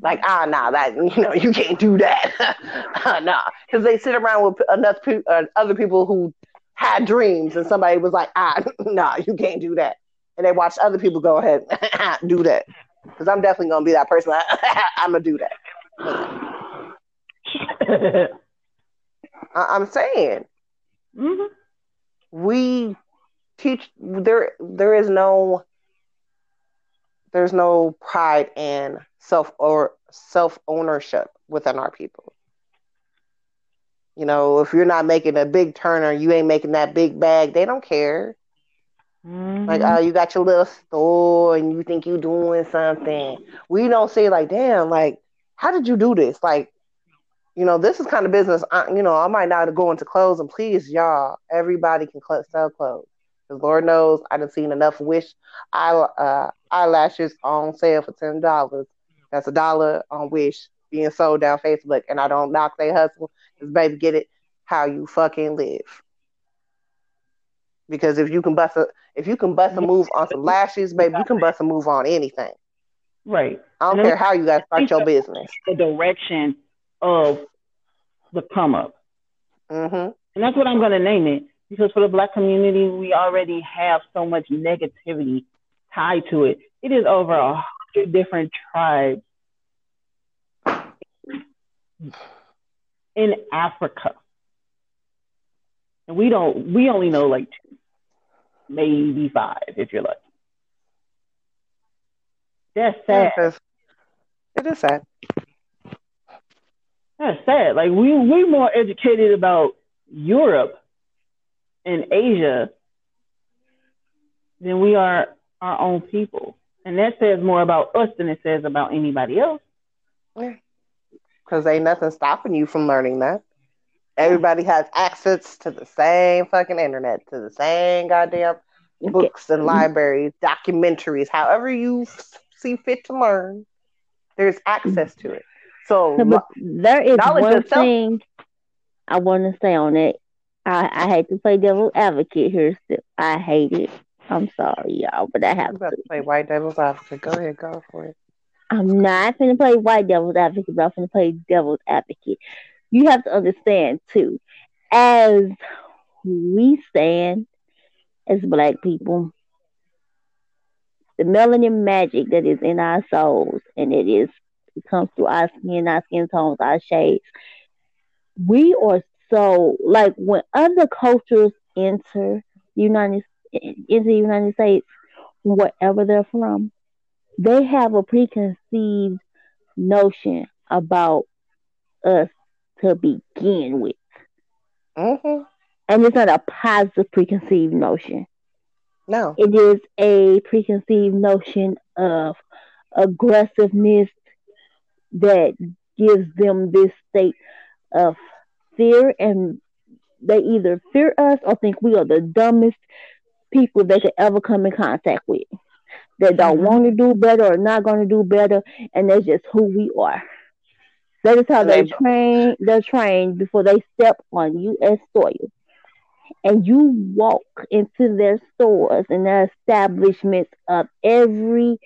S1: Like ah nah that you know you can't do that nah because they sit around with enough pe- uh, other people who had dreams and somebody was like ah nah you can't do that and they watch other people go ahead do that. Because I'm definitely gonna be that person. I'm gonna do that. I- am saying
S2: mm-hmm.
S1: we teach there. There is no. There's no pride in self or self ownership within our people. You know, if you're not making a big turner, you ain't making that big bag, they don't care. Mm-hmm. Like, oh, you got your little store and you think you're doing something. We don't say like, damn, like, how did you do this? Like, you know, this is kind of business. I, you know, I might not go into clothes, and please, y'all, everybody can cl- sell clothes. Because Lord knows I have seen enough wish eye, uh, eyelashes on sale for ten dollars. That's a dollar on Wish being sold down Facebook, and I don't knock they hustle. Cause baby, get it how you fucking live. Because if you can bust a if you can bust a move on some lashes, baby, you can bust a move on anything.
S2: Right.
S1: I don't and care how you guys start your business.
S2: The direction of the come up.
S1: Mm-hmm. And
S2: that's what I'm going to name it because for the black community, we already have so much negativity tied to it. It is over a hundred different tribes in Africa. And we don't, we only know like two, maybe five if you're lucky. That's sad.
S1: It is, it is sad.
S2: That's sad. Like we we're more educated about Europe and Asia than we are our own people. And that says more about us than it says about anybody else.
S1: Because ain't nothing stopping you from learning that. Everybody has access to the same fucking internet, to the same goddamn books and libraries, documentaries, however you see fit to learn. There's access to it. So
S3: no, there is one thing I want to say on it. I, I hate to play devil advocate here. Still, I hate it. I'm sorry, y'all, but I have
S1: to. play white devil's advocate. Go ahead, go for it.
S3: I'm not going to play white devil's advocate, but I'm going to play devil's advocate. You have to understand, too, as we stand as black people, the melanin magic that is in our souls, and it is it comes through our skin, our skin tones, our shades. We are so like when other cultures enter the United into the United States, wherever they're from, they have a preconceived notion about us to begin with.
S1: Mm-hmm.
S3: And it's not a positive preconceived notion.
S1: No.
S3: It is a preconceived notion of aggressiveness that gives them this state of fear and they either fear us or think we are the dumbest people they could ever come in contact with that don't mm-hmm. want to do better or not going to do better, and that's just who we are. That is how they train. They're trained before they step on U.S. soil, and you walk into their stores and their establishments of every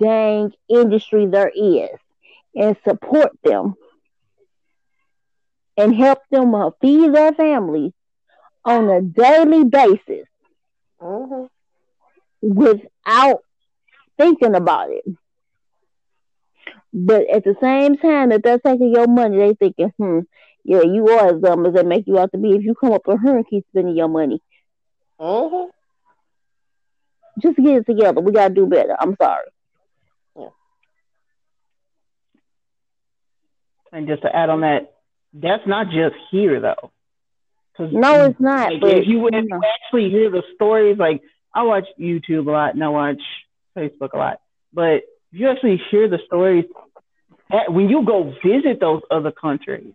S3: dang industry there is, and support them and help them uh, feed their families on a daily basis
S1: mm-hmm.
S3: without thinking about it. But at the same time, if they're taking your money, they thinking, hmm, yeah, you are as dumb as they make you out to be if you come up with her and keep spending your money.
S1: Mm-hmm.
S3: Just get it together. We gotta do better. I'm sorry.
S1: Yeah.
S2: And just to add on that, that's not just here though.
S3: No, it's not.
S2: Like, but if you, if you actually hear the stories, like I watch YouTube a lot and I watch Facebook a lot. But if you actually hear the stories, eh, when you go visit those other countries,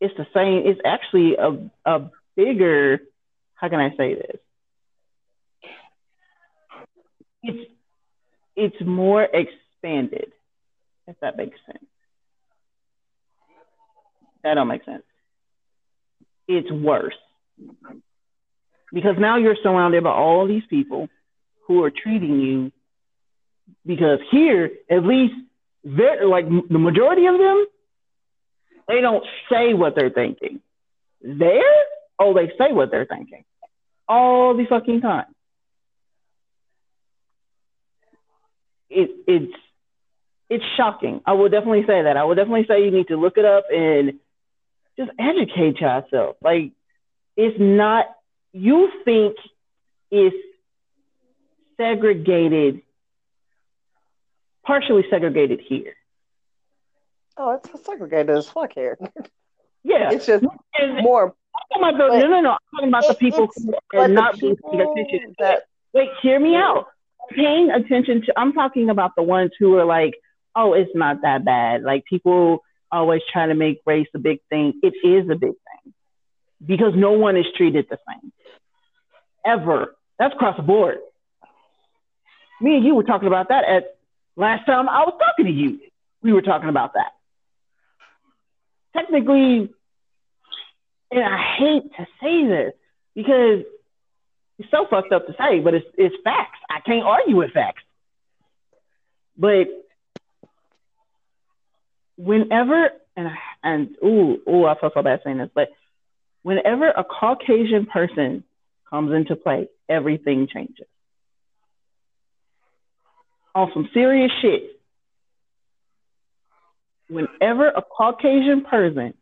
S2: it's the same. It's actually a, a bigger, how can I say this? It's, it's more expanded, if that makes sense. That don't make sense. It's worse. Because now you're surrounded by all these people who are treating you because here at least they're like the majority of them they don't say what they're thinking there oh they say what they're thinking all the fucking time it, it's it's shocking. I will definitely say that. I will definitely say you need to look it up and just educate yourself. Like it's not you think it's segregated, partially segregated here.
S1: Oh, it's segregated as fuck here.
S2: Yeah,
S1: it's just more.
S2: I'm talking about the, no, no, no. I'm talking about the people who are not paying attention.
S1: that
S2: Wait, hear me
S1: Yeah.
S2: out. Paying attention to, I'm talking about the ones who are like, oh, it's not that bad. Like people always try to make race a big thing. It is a big thing because no one is treated the same ever. That's across the board. Me and you were talking about that at last time I was talking to you. We were talking about that. Technically, and I hate to say this because it's so fucked up to say, but it's it's facts. I can't argue with facts. But whenever and and ooh ooh I feel so bad saying this, but whenever a Caucasian person comes into play, everything changes. On some serious shit. Whenever a Caucasian person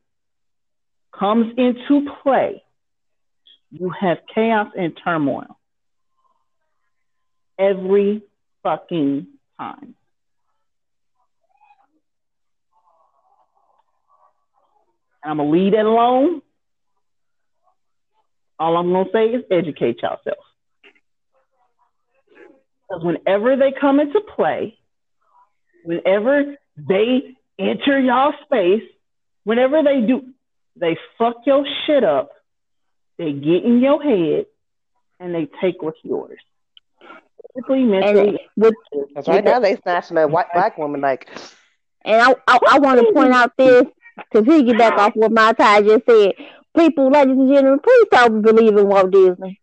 S2: comes into play, you have chaos and turmoil every fucking time. And I'm gonna leave that alone. All I'm gonna say is educate yourself. Because whenever they come into play, whenever they enter y'all space, whenever they do, they fuck your shit up, they get in your head, and they take what's yours. Physically, mentally,
S3: with
S1: Because right now they snatching that white black woman like
S3: And I, I, I want to point out this to piggyback off what my tie just said. People, ladies and gentlemen, please stop believing in Walt Disney.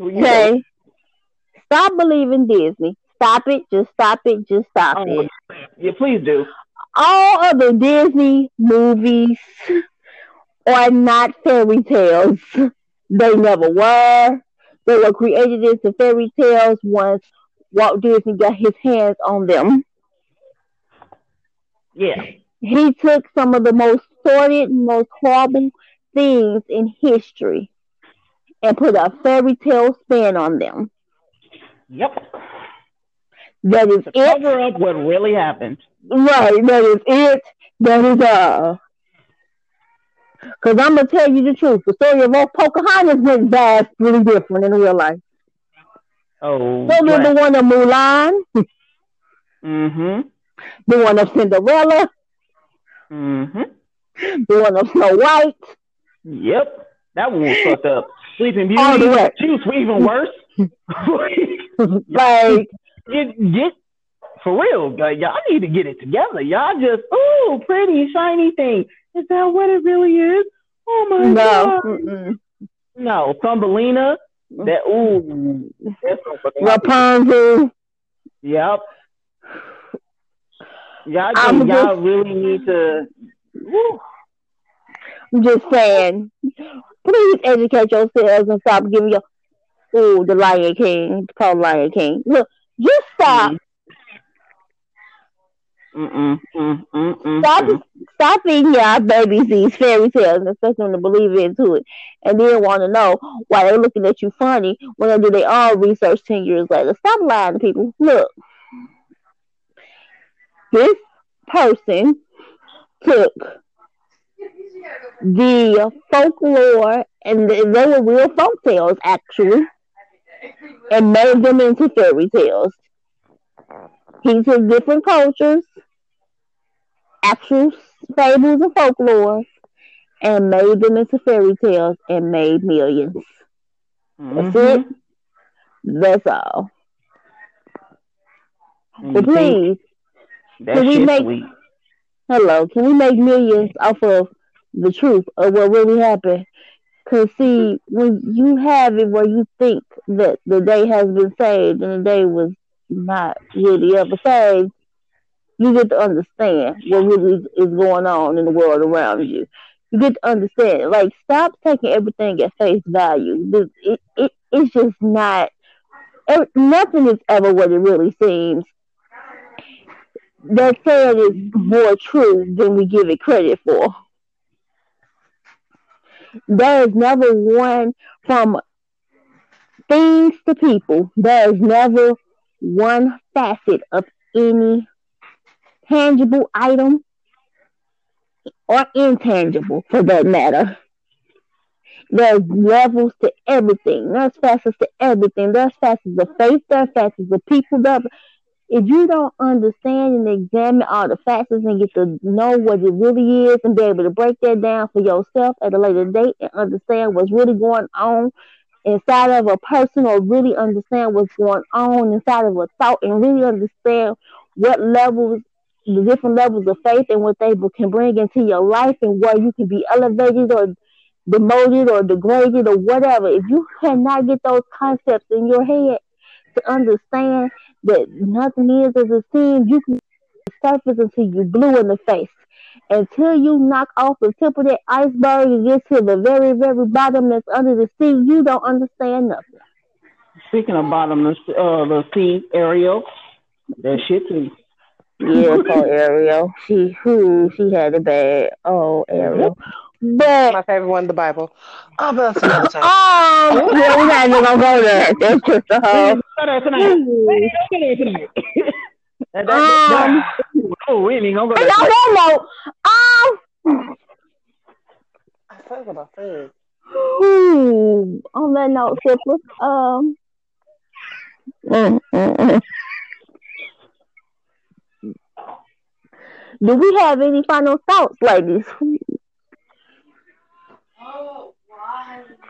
S3: Okay? Stop believing Disney. Stop it. Just stop it. Just stop
S2: Oh,
S3: it.
S2: yeah, please do.
S3: All other Disney movies are not fairy tales. They never were. They were created into fairy tales once Walt Disney got his hands on them.
S2: Yeah.
S3: He took some of the most sordid, most horrible things in history and put a fairy tale spin on them.
S2: Yep.
S3: That is
S2: To
S3: it.
S2: cover up what really happened.
S3: Right. That is it. That is all. Because I'm going to tell you the truth. The story of old Pocahontas went vastly different in real life.
S2: Oh.
S3: So did the one of Mulan,
S2: Mm-hmm.
S3: the one of Cinderella,
S2: Mm-hmm.
S3: the one of Snow White.
S2: Yep. That one was fucked up. Sleeping
S3: All the
S2: Beauty.
S3: way.
S2: She was even worse.
S3: like,
S2: get, get for real. Like, y'all need to get it together. Y'all just, ooh, pretty shiny thing. Is that what it really is? Oh my
S3: no.
S2: god.
S3: Mm-mm.
S2: No, Thumbelina. That ooh. That's
S3: Rapunzel.
S2: Yep. Y'all,
S3: I'm
S2: y'all really need to. Woo.
S3: I'm just saying, please educate yourselves and stop giving your ooh the Lion King, it's called Lion King. Look, just stop,
S2: Mm-mm, mm, mm, mm,
S3: stop, stop feeding y'all babies these fairy tales and expecting them to believe into it, and then want to know why they're looking at you funny when they do their own research ten years later. Stop lying to people. Look, this person took the folklore and they they were real folk tales actually and made them into fairy tales. He took different cultures, actual fables and folklore, and made them into fairy tales and made millions. That's
S2: Mhm.
S3: it. That's all. But please,
S2: that
S3: can we make-
S2: sweet.
S3: hello, can we make millions off of the truth of what really happened? Cause see, when you have it where you think that the day has been saved and the day was not really ever saved, you get to understand what really is going on in the world around you. You get to understand. Like, stop taking everything at face value. It, it, it's just not. nothing is ever what it really seems. That saying is more true than we give it credit for. There is never one from things to people. There is never one facet of any tangible item or intangible for that matter. There's levels to everything. There's facets to everything. There's facets of faith. There's facets of people. There's, if you don't understand and examine all the factors and get to know what it really is and be able to break that down for yourself at a later date and understand what's really going on inside of a person or really understand what's going on inside of a thought and really understand what levels the different levels of faith and what they can bring into your life and where you can be elevated or demoted or degraded or whatever. If you cannot get those concepts in your head to understand that nothing is as it seems, you can surface until you blue in the face. Until you knock off the tip of that iceberg and get to the very, very bottom that's under the sea, you don't understand nothing.
S2: Speaking of bottomless, uh, the sea, Ariel, that shit too.
S3: Yeah, poor Ariel. She who she had it bad. Oh, Ariel. But
S1: my favorite one, the Bible. Oh, but that's another time.
S3: Oh, yeah, we're not even gonna go there. That's just a whole.
S2: Um, oh, we ain't gonna go there.
S3: No, no, no. Um,
S1: I forgot what I said.
S3: hmm, on that note, Simple. Um. mm, mm, mm. Do we have any final thoughts, ladies?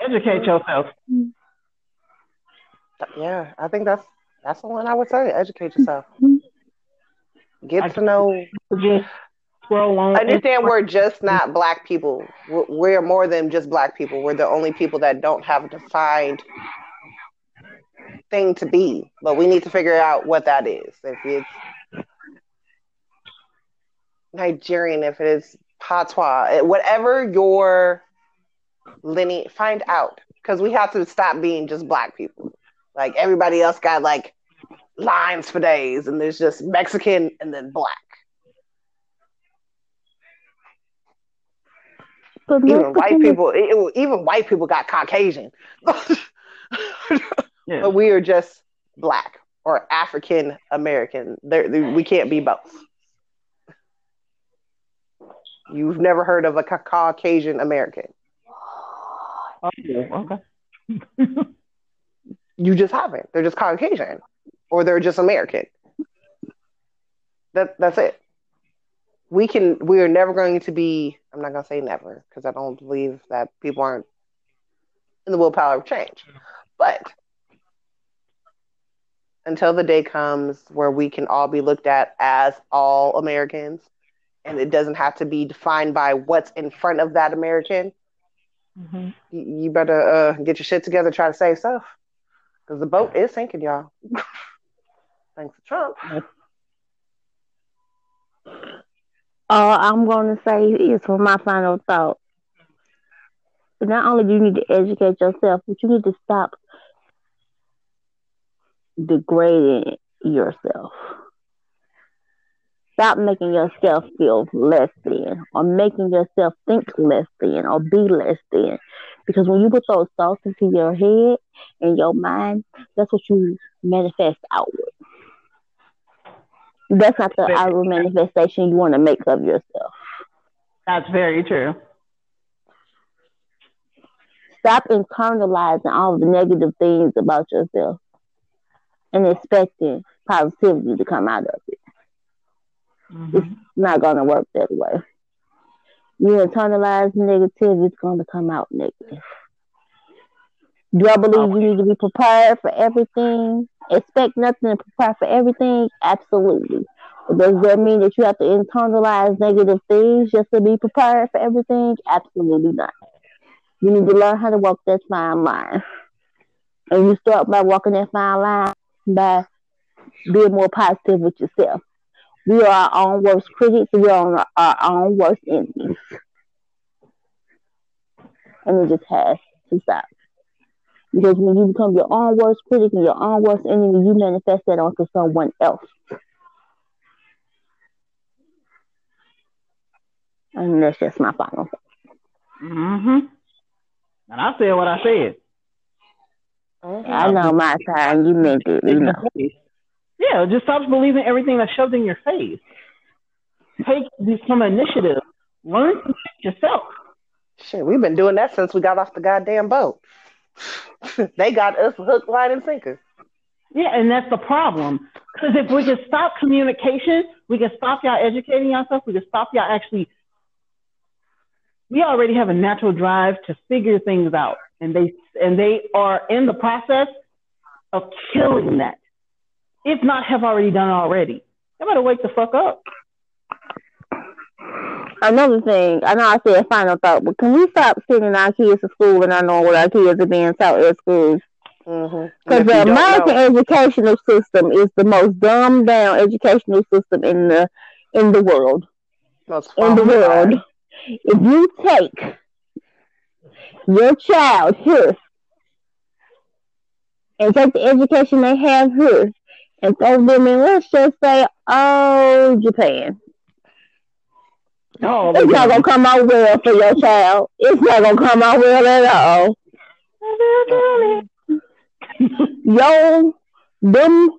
S2: Educate yourself.
S1: Yeah, I think that's that's the one I would say. Educate yourself. Get to know.
S2: Just.
S1: Understand we're just not black people. We're, we're more than just black people. We're the only people that don't have a defined thing to be. But we need to figure out what that is. If it's Nigerian, if it is patois, eh, whatever your lineage, find out because we have to stop being just black people. Like everybody else got like lines for days, and there's just Mexican and then black.
S3: But
S1: Even white people, it- even white people got Caucasian,
S2: Yeah.
S1: but we are just black or African American. There, we can't be both. You've never heard of a Ca- Caucasian American.
S2: Oh, okay.
S1: You just haven't. They're just Caucasian, or they're just American. That that's it. We can. We are never going to be. I'm not gonna say never because I don't believe that people aren't in the willpower of change. But until the day comes where we can all be looked at as all Americans, and it doesn't have to be defined by what's in front of that American,
S2: hmm
S1: you, you better uh, get your shit together. Try to save stuff because the boat is sinking, y'all. Thanks to Trump.
S3: all I'm going to say is for my final thought. Not only do you need to educate yourself, but you need to stop degrading yourself. Stop making yourself feel less than, or making yourself think less than, or be less than. Because when you put those thoughts into your head and your mind, that's what you manifest outward. That's not the outward manifestation you want to make of yourself.
S2: That's very true.
S3: Stop internalizing all the negative things about yourself and expecting positivity to come out of it.
S2: Mhm.
S3: It's not going to work that way. You internalize negativity, it's going to come out negative. Do I believe you need to be prepared for everything? Expect nothing and prepare for everything? Absolutely. But does that mean that you have to internalize negative things just to be prepared for everything? Absolutely not. You need to learn how to walk that fine line. And you start by walking that fine line by being more positive with yourself. We are our own worst critics. We are our, our own worst enemies. And it just has to stop. Because when you become your own worst critic and your own worst enemy, you manifest that onto someone else. And that's just my final thought.
S2: Mm-hmm. And I said what I said.
S3: Mm-hmm. I know my time. You meant it. You know.
S2: Yeah, just stop believing everything that's shoved in your face. Take some initiative. Learn to yourself.
S1: Shit, we've been doing that since we got off the goddamn boat. they got us hook, line, and sinker.
S2: Yeah, and that's the problem. Because if we can stop communication, we can stop y'all educating yourself. We can stop y'all actually. We already have a natural drive to figure things out, and they and they are in the process of killing that. If not, have already done already. You better wake the fuck up
S3: another thing, I know I said final thought, but can we stop sending our kids to school and not knowing what our kids are being taught at schools?
S1: Because
S3: mm-hmm. the American know. educational system is the most dumbed down educational system in the in the world. in the world, if you take your child here and take the education they have here and them in, let's just say, oh, Japan Oh, it's not gonna come out well for your child. It's not gonna come out well at all. Yo, them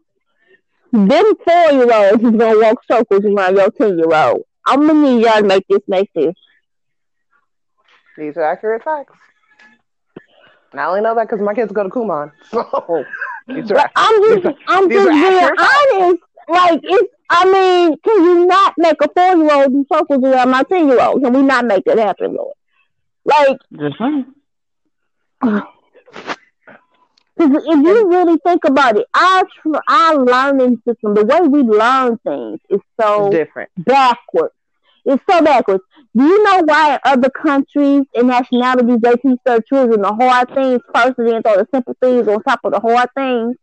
S3: them four year olds is gonna walk circles around your ten year old. I'm gonna need y'all to make this make sense.
S1: These are accurate facts. And I only know that because my kids go to Kumon. So these are,
S3: I'm just, I'm just being honest. Like it's I mean, can you not make a four year old do circles around my ten year old? Can we not make it happen, Lord? Like. Because if you really think about it, our our learning system, the way we learn things, is so
S1: different,
S3: backwards. It's so backwards. Do you know why in other countries and nationalities they teach their children the hard things first and then throw the simple things on top of the hard things?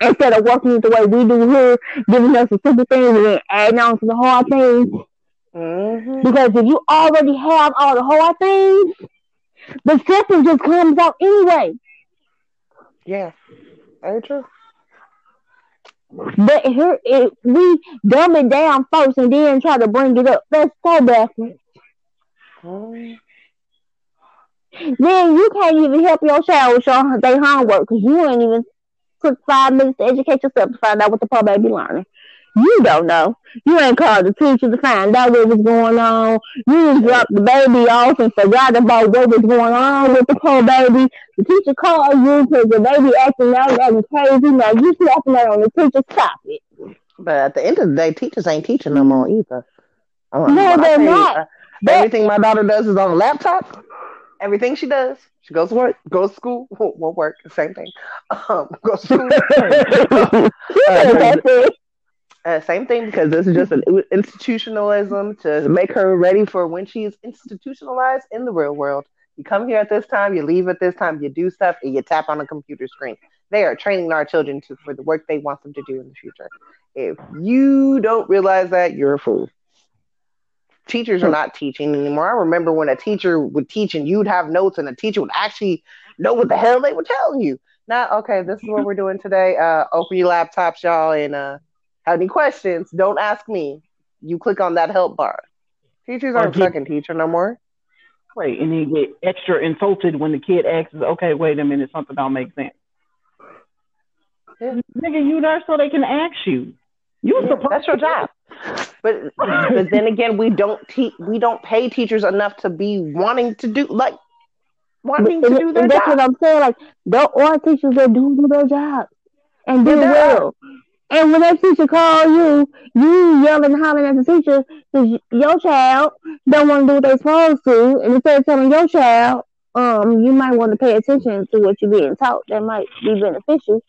S3: instead of working it the way we do here, giving us the simple things and then adding on to the hard things.
S1: Mm-hmm.
S3: Because if you already have all the hard things, the simple just comes out anyway.
S1: Yeah, very true.
S3: But here, we dumb it down first and then try to bring it up. That's so backwards. Mm-hmm. Then you can't even help your child with your their homework because you ain't even took five minutes to educate yourself to find out what the poor baby learning. You don't know. You ain't called the teacher to find out what was going on. You just dropped the baby off and forgot about what was going on with the poor baby. The teacher called you because the baby acting out acting crazy. Now you slapping that on the teacher. Stop it.
S1: But at the end of the day, teachers ain't teaching no more either.
S3: No, they're not.
S1: Uh, everything my daughter does is on a laptop. Everything she does, she goes to work, goes to school, won't work, same thing. Um, goes to school. uh, uh, same thing because this is just an institutionalism to make her ready for when she's institutionalized in the real world. You come here at this time, you leave at this time, you do stuff, and you tap on a computer screen. They are training our children to, for the work they want them to do in the future. If you don't realize that, you're a fool teachers are not teaching anymore. I remember when a teacher would teach and you'd have notes and a teacher would actually know what the hell they were telling you. Now, okay, this is what we're doing today. Uh, open your laptops, y'all, and uh, have any questions, don't ask me. You click on that help bar. Teachers aren't get, fucking teacher no more.
S2: Right, and they get extra insulted when the kid asks, okay, wait a minute, something don't make sense. Yeah. Nigga, you there so they can ask you. You
S1: yeah, that's your job. But but then again, we don't teach we don't pay teachers enough to be wanting to do like wanting to do their
S3: and
S1: that's
S3: job. what I'm saying. Like there are teachers that do do their job and do well. And when that teacher call you, you yelling hollering at the teacher because your child don't want to do what they're supposed to, and instead of telling your child, um, you might want to pay attention to what you're being taught. That might be beneficial.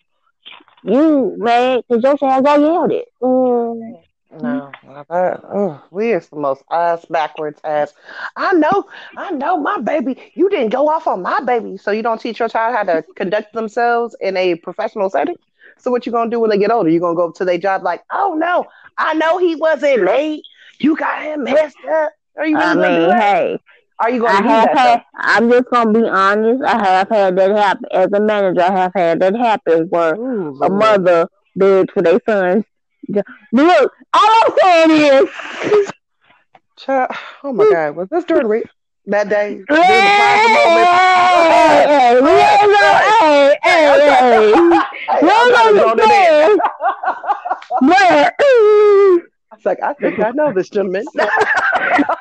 S3: You mad because your child got yelled at. Mm.
S1: No, that, oh, we are the most ass backwards ass. I know, I know my baby. You didn't go off on my baby, so you don't teach your child how to conduct themselves in a professional setting. So what you gonna do when they get older? You gonna go to their job like, oh no, I know he wasn't late. You got him messed up. Are you really
S3: I mean, hey,
S1: Are you going
S3: I
S1: to
S3: have
S1: that?
S3: had.
S1: though?
S3: I'm just gonna be honest. I have had that happen as a manager. I have had that happen where
S1: Ooh,
S3: a mother begged for their sons. Look, all I'm saying is,
S1: Child, oh my God, was this during the week? That day?
S3: hey, hey, hey, hey,
S1: It's like, I think I know this gentleman.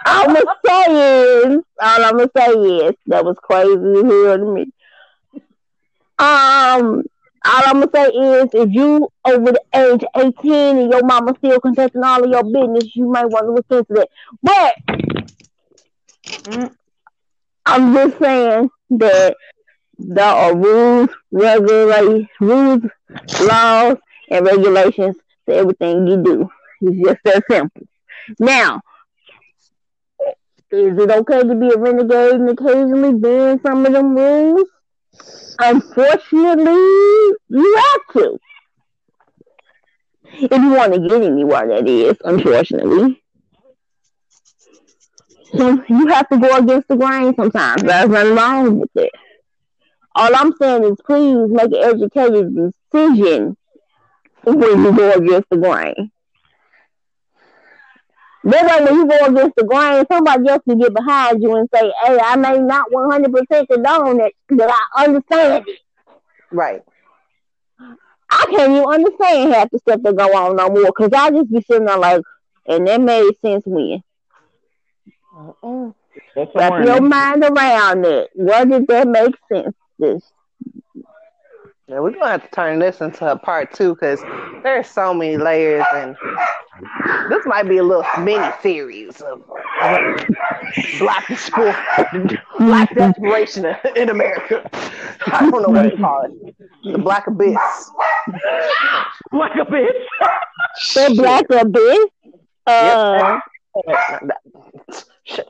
S3: I'm gonna say is, all I'm gonna say is, that was crazy to me. Um, all I'm gonna say is, if you over the age of 18 and your mama still conducting all of your business, you might want to look into that. But Mm. I'm just saying that there are uh, rules, regulations, rules, laws, and regulations to everything you do. It's just that simple. Now, is it okay to be a renegade and occasionally bend some of them rules? Unfortunately, you have to. If you want to get anywhere, that is, unfortunately. So you have to go against the grain sometimes. There's nothing wrong with it. All I'm saying is please make an educated decision when you go against the grain. That way, when you go against the grain, somebody else can get behind you and say, "Hey, I may not 100% condone it, but I understand it.
S1: right.
S3: I can't even understand half the stuff that go on no more because I just be sitting there like, and that made sense when. Wrap your mind around it. What did that make sense? This
S1: Yeah, we're gonna have to turn this into a part two because there's so many layers, and this might be a little mini series of black sport, black desperation in America. I don't know what to call it. The black abyss.
S2: Like a bitch.
S3: the black abyss. Uh,
S1: Shit.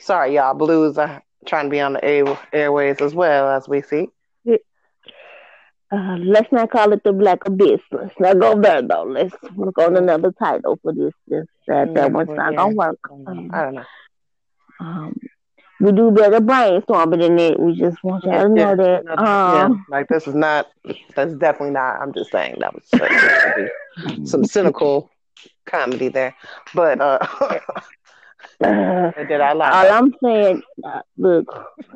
S1: Sorry, y'all. Blues are trying to be on the air- airways as well as we see.
S3: uh, let's not call it the black abyss. Let's not go there though. Let's work on another title for this. This that that one's not gonna work. Um,
S1: I don't know.
S3: um, we do better brainstorming than that. We just want y'all to know
S1: Yeah,
S3: that.
S1: no, yeah,
S3: Um,
S1: like this is not. That's definitely not. I'm just saying that was like, some cynical comedy there, but uh, did I like?
S3: all? I'm saying, uh, look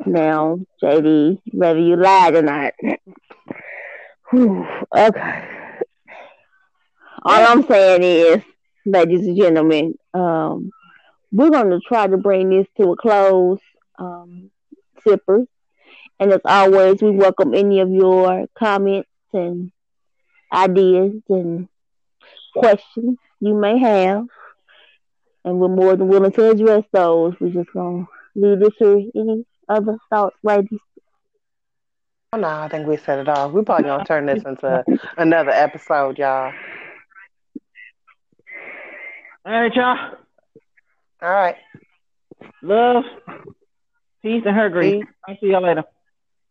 S3: now, JD, whether you lied or not. Whew, okay. All I'm saying is, ladies and gentlemen, um, we're going to try to bring this to a close, um, sippers. And as always, we welcome any of your comments and ideas and questions you may have. And we're more than willing to address those. We're just going to leave this here. Any other thoughts, ladies?
S1: Oh, no, I think we said it all. We're probably gonna turn this into another episode, y'all.
S2: All right, y'all.
S1: All right.
S2: Love, peace, and her grief. I'll see y'all later.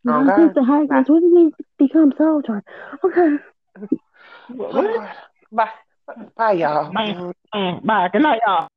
S1: Oh,
S3: I
S1: God.
S3: think the husbands, when did we become Soul Train? Okay.
S1: Bye. Bye, y'all.
S2: Bye. Bye. Good night, y'all.